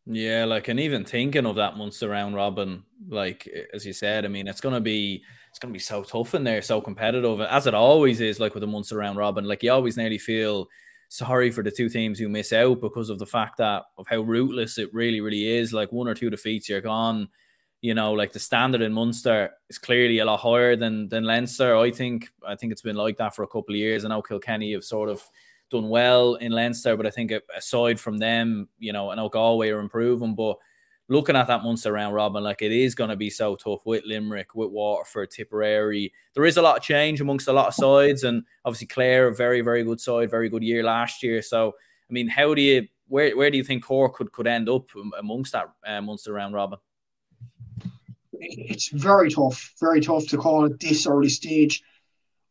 S1: Yeah, like and even thinking of that Munster round robin, like as you said, I mean, it's gonna be it's gonna be so tough in there, so competitive, as it always is. Like with the Munster round robin, like you always nearly feel sorry for the two teams who miss out because of the fact that of how rootless it really, really is. Like one or two defeats, you're gone. You know, like the standard in Munster is clearly a lot higher than than Leinster. I think I think it's been like that for a couple of years. I know Kilkenny have sort of done well in Leinster, but I think aside from them, you know, I know Galway are improving, but looking at that Munster round robin, like it is going to be so tough with Limerick, with Waterford, Tipperary. There is a lot of change amongst a lot of sides, and obviously Clare, a very, very good side, very good year last year. So, I mean, how do you, where, where do you think Cork could, could end up amongst that uh, Munster round robin?
S2: It's very tough, very tough to call at this early stage.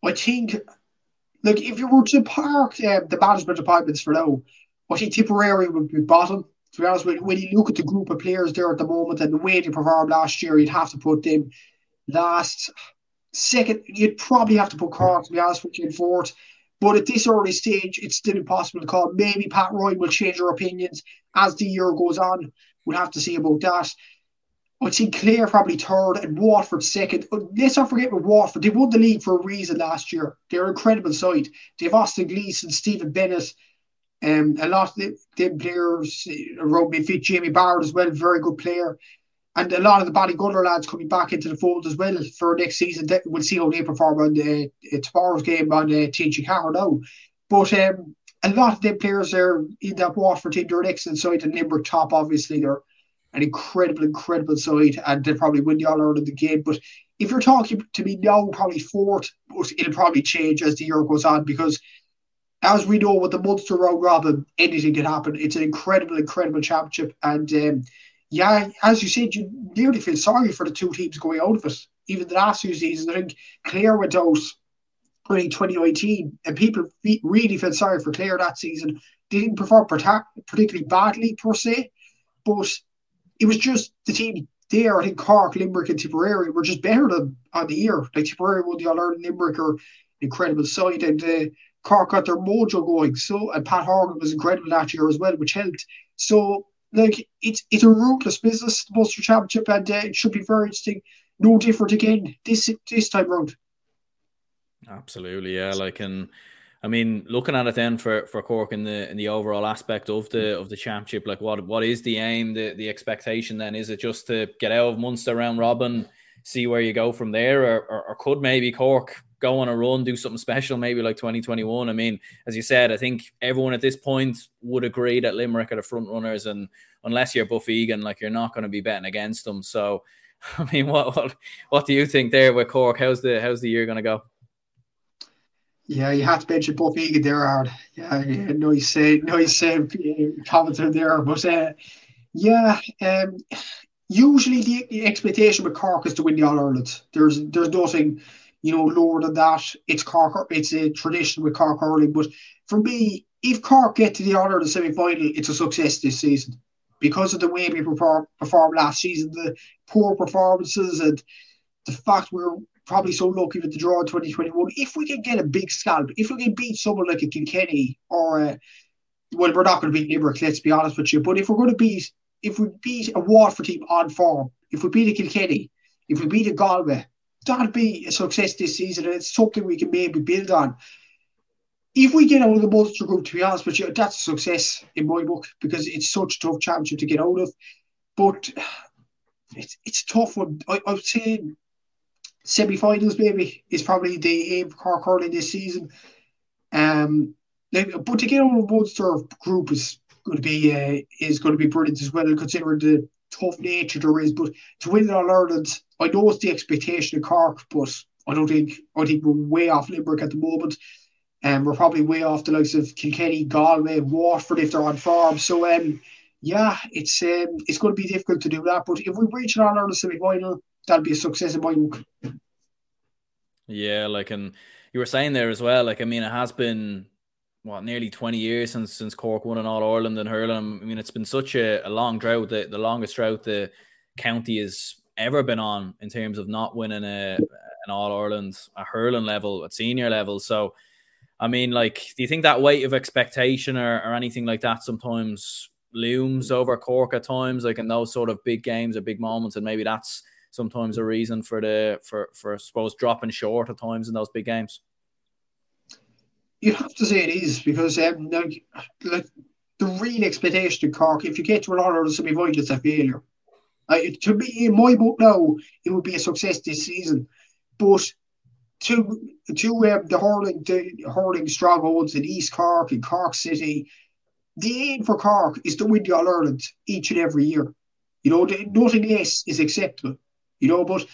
S2: I think, like, if you were to park uh, the management departments for now, I think Tipperary would be bottom to be honest when you look at the group of players there at the moment and the way they performed last year, you'd have to put them last, second. You'd probably have to put Cork, to be honest with you, in fourth. But at this early stage, it's still impossible to call. Maybe Pat Ryan will change her opinions as the year goes on. We'll have to see about that. I think Clare probably third and Waterford second. Uh, let's not forget with Waterford, they won the league for a reason last year. They're an incredible side. They have Austin Gleeson, Stephen Bennett, um, a lot of the, the players around me fit Jamie Barron as well, very good player. And a lot of the Ballygunner lads coming back into the fold as well for next season. We'll see how they perform on the, uh, tomorrow's game on uh, TG Car now. But um, a lot of them players are in that Waterford team. They're an excellent side. And Limerick top, obviously, they're an incredible, incredible side. And they'll probably win the All Ireland the game. But if you're talking to me now, probably fourth, it'll probably change as the year goes on because as we know with the Munster round robin, anything can happen. It's an incredible, incredible championship. And um, yeah, as you said, you nearly feel sorry for the two teams going out of it. Even the last few seasons, I think Clare went out in 2019, and people really felt sorry for Clare that season. They didn't perform particularly badly per se, but it was just the team there. I think Cork, Limerick, and Tipperary were just better than on the year. Like Tipperary won the All Ireland, Limerick are incredible side, and uh, Cork got their mojo going. So and Pat Horgan was incredible that year as well, which helped. So like it's it's a ruthless business, the Munster Championship, and uh, it should be very interesting. No different again this this time round.
S1: Absolutely, yeah. Like and I mean, looking at it then for, for Cork in the in the overall aspect of the of the championship, like what what is the aim, the the expectation then? Is it just to get out of Munster round robin, see where you go from there, or, or, or could maybe Cork go on a run, do something special, maybe like 2021. I mean, as you said, I think everyone at this point would agree that Limerick are the front runners, and unless you're Buff Egan, like you're not going to be betting against them. So, [laughs] I mean, what what what do you think there with Cork? How's the how's the year going to go?
S2: Yeah, you have to mention Buff Egan there, Ard. Yeah, yeah, nice, uh, nice uh, commenter there. But uh, yeah, um, usually the expectation with Cork is to win the All Ireland. There's there's nothing you know, lower than that. It's Cork. It's a tradition with Cork hurling. But for me, if Cork get to the of the semi final, it's a success this season because of the way we perform, performed last season, the poor performances, and the fact we're probably so lucky with the draw in 2021. If we can get a big scalp, if we can beat someone like a Kilkenny or a, well, we're not going to beat Limerick, let's be honest with you. But if we're going to beat, if we beat a Waterford team on form, if we beat a Kilkenny, if we beat a Galway, a success this season, and it's something we can maybe build on. If we get out of the Munster group, to be honest with you, that's a success in my book because it's such a tough championship to get out of. But it's it's tough one. I, I would say semi-finals maybe is probably the aim for Cork hurling this season. Um, but to get out of the Munster group is going to be uh, is going to be brilliant as well, considering the tough nature there is. But to win it All Ireland, I know it's the expectation of Cork, but I don't think I think we're way off Limerick at the moment. And um, we're probably way off the likes of Kilkenny, Galway, Waterford if they're on form. So um yeah, it's um, it's going to be difficult to do that. But if we reach an All Ireland semi final, that'll be a success in my book.
S1: Yeah, like and you were saying there as well. Like I mean, it has been what nearly 20 years since since Cork won an All Ireland and hurling. I mean, it's been such a, a long drought, the, the longest drought the county has ever been on in terms of not winning a an All Ireland a hurling level at senior level. So, I mean, like, do you think that weight of expectation or, or anything like that sometimes looms over Cork at times, like in those sort of big games or big moments, and maybe that's sometimes a reason for the for for I suppose dropping short at times in those big games
S2: you have to say it is because um, like, like the real expectation of Cork, if you get to an Ireland semi final, it's a failure. Uh, to be in my book now, it would be a success this season. But to to um, the hurling the hurling strongholds in East Cork and Cork City, the aim for Cork is to win the All Ireland each and every year. You know, nothing less is acceptable. You know, but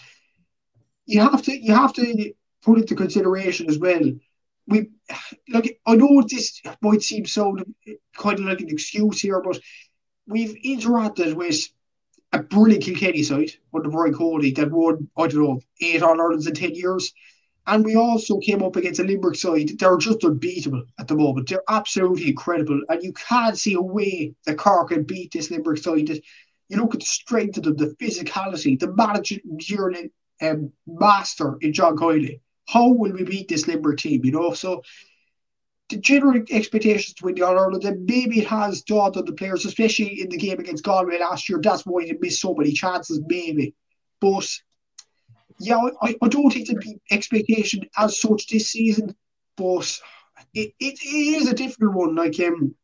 S2: you have to you have to put into consideration as well we like I know this might seem so kind of like an excuse here, but we've interacted with a brilliant Kilkenny side under Brian Cody that won, I don't know, eight All Irelands in 10 years. And we also came up against a Limerick side. They're just unbeatable at the moment. They're absolutely incredible. And you can't see a way that Cork can beat this Limerick side. You look at the strength of them, the physicality, the managerial um, master in John Kiely how will we beat this Limerick team? You know, so the general expectations to win the Ireland, and maybe it has dawned on the players, especially in the game against Galway last year. That's why they missed so many chances, maybe. But yeah, I, I don't think be expectation as such this season, but it, it, it is a difficult one. Like um,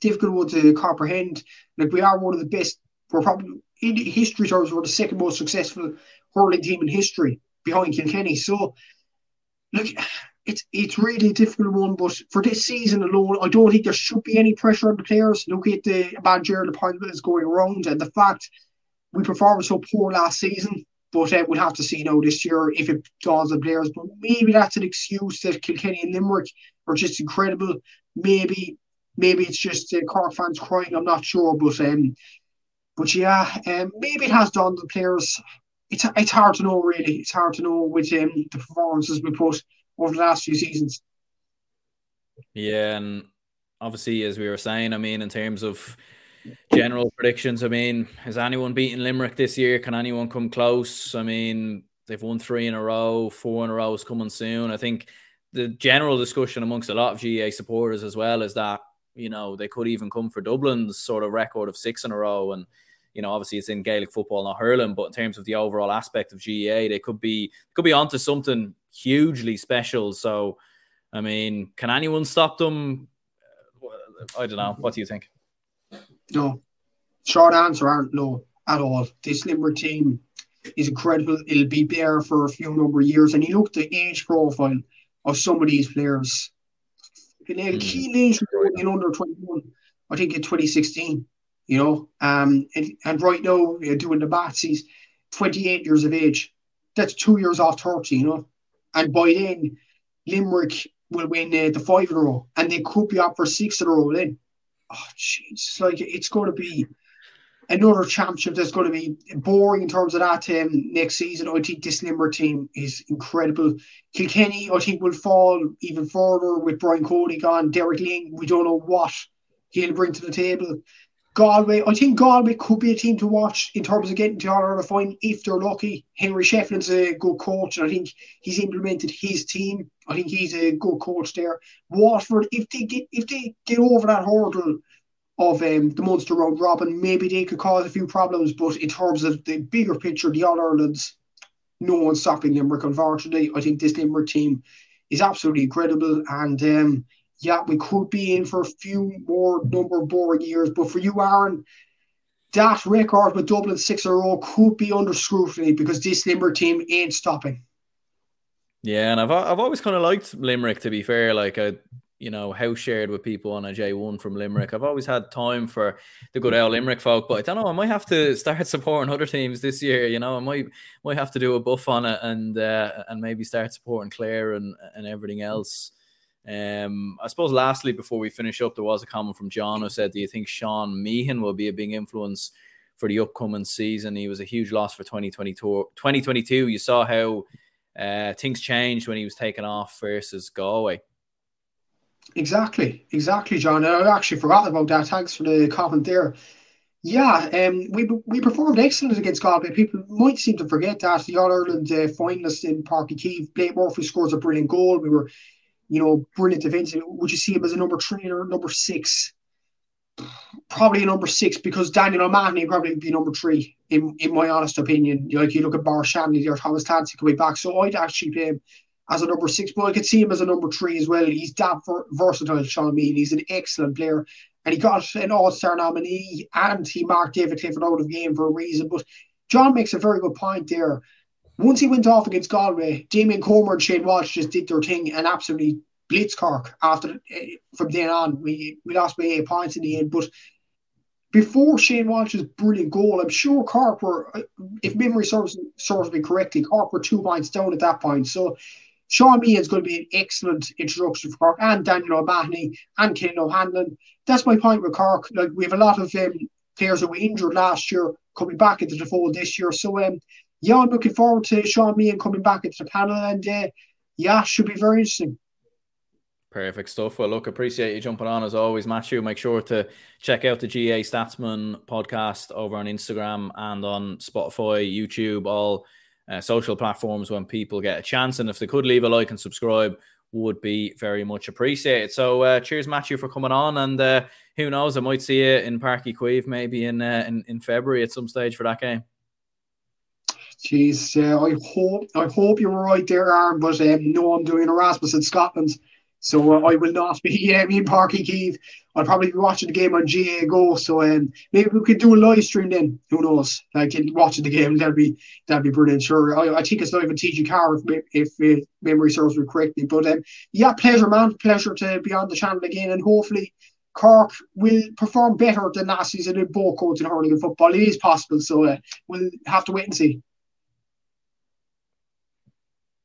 S2: difficult one to comprehend. Like we are one of the best. We're probably in history terms, we're the second most successful hurling team in history behind Kilkenny. So look, it's it's really a difficult one, but for this season alone, I don't think there should be any pressure on the players. Look at the managerial appointment that's going around, and the fact we performed so poor last season. But uh, we'll have to see now this year if it does the players. But maybe that's an excuse that Kilkenny and Limerick are just incredible. Maybe maybe it's just uh, Cork fans crying. I'm not sure, but um, but yeah, um, maybe it has done the players it's it's hard to know really. It's hard to know with um, the performances we put over the last few seasons.
S1: Yeah, and obviously, as we were saying, I mean, in terms of general predictions, I mean, has anyone beaten Limerick this year? Can anyone come close? I mean, they've won three in a row, four in a row is coming soon. I think the general discussion amongst a lot of GAA supporters as well is that you know they could even come for Dublin's sort of record of six in a row and you know, obviously it's in Gaelic football, not hurling, but in terms of the overall aspect of GAA, they could be could be onto something hugely special. So, I mean, can anyone stop them? I don't know. What do you think?
S2: No, short answer aren't no at all. This Limerick team is incredible. It'll be there for a few number of years. And you look at the age profile of some of these players. Mm. Key age in under 21, I think in 2016 you know. Um, and, and right now, doing the maths, he's 28 years of age. That's two years off 30, you know. And by then, Limerick will win uh, the five in a row, and they could be up for six in a row then. Oh, jeez. It's like, it's going to be another championship that's going to be boring in terms of that um, next season. I think this Limerick team is incredible. Kilkenny, I think, will fall even further with Brian Cody gone. Derek Lyng, we don't know what he'll bring to the table. Galway, I think Galway could be a team to watch in terms of getting to All Ireland final if they're lucky. Henry Shefflin's a good coach, and I think he's implemented his team. I think he's a good coach there. Waterford, if they get if they get over that hurdle of um, the Munster round robin, maybe they could cause a few problems. But in terms of the bigger picture, the All Ireland's no one's stopping Limerick. Unfortunately, I think this Limerick team is absolutely incredible, and um, yeah, we could be in for a few more number boring years. But for you, Aaron, that record with Dublin six in a row could be under scrutiny because this Limerick team ain't stopping.
S1: Yeah, and I've I've always kind of liked Limerick to be fair. Like I you know, house shared with people on a J1 from Limerick. I've always had time for the good old Limerick folk, but I don't know. I might have to start [laughs] supporting other teams this year. You know, I might might have to do a buff on it and uh, and maybe start supporting Clare and and everything else. Um, I suppose lastly, before we finish up, there was a comment from John who said, "Do you think Sean Meehan will be a big influence for the upcoming season? He was a huge loss for 2022. 2022. You saw how uh, things changed when he was taken off versus Galway."
S2: Exactly, exactly, John. I actually forgot about that. Thanks for the comment there. Yeah, um, we we performed excellent against Galway. People might seem to forget that the All Ireland uh, finalist in Uí Chaoimh, Blake Murphy scores a brilliant goal. We were, you know, brilliant defensive. Would you see him as a number three or number six? Probably a number six because Daniel O'Mahony would probably be number three in in my honest opinion. Like you look at Bar Shanley or Thomas Clancy coming back, so I'd actually play him as a number six, but I could see him as a number three as well. He's that versatile, Sean Meehan. He's an excellent player. And he got an All Star nominee and he marked David Clifford out of the game for a reason. But John makes a very good point there. Once he went off against Galway, Damien Comer and Shane Walsh just did their thing and absolutely blitzed Cork after eh, from then on. We we lost by eight points in the end, but before Shane Walsh's brilliant goal, I'm sure Cork were, if memory serves serves me correctly, Cork were two points down at that point. So Sean Meehan is going to be an excellent introduction for Cork and Daniel O'Mahony and Ken O'Hanlon. That's my point with Cork. Like we have a lot of um, players that were injured last year coming back into the fold this year. So um, yeah, I'm looking forward to Sean Meehan coming back into the panel and uh, yeah, should be very interesting.
S1: Perfect stuff. Well, look, appreciate you jumping on as always, Matthew. Make sure to check out the GAA Statsman podcast over on Instagram and on Spotify, YouTube, all uh, social platforms when people get a chance. And if they could leave a like and subscribe, would be very much appreciated. So, uh, cheers, Matthew, for coming on. And uh, who knows, I might see you in Páirc Uí Chaoimh maybe in, uh, in in February at some stage for that game.
S2: Jeez, uh, I hope I hope you're right there, Aaron. But um, no, I'm doing Erasmus in Scotland. So uh, I will not be um, in Páirc Uí Chaoimh. I'll probably be watching the game on GAA Go. So um, maybe we could do a live stream then. Who knows? Like watching the game, that'd be that'd be brilliant. Sure, I, I think it's live on TG4 if, if, if memory serves me correctly. But um, yeah, pleasure, man. Pleasure to be on the channel again, and hopefully Cork will perform better than last season in both codes in hurling and football. It is possible, so uh, we'll have to wait and see.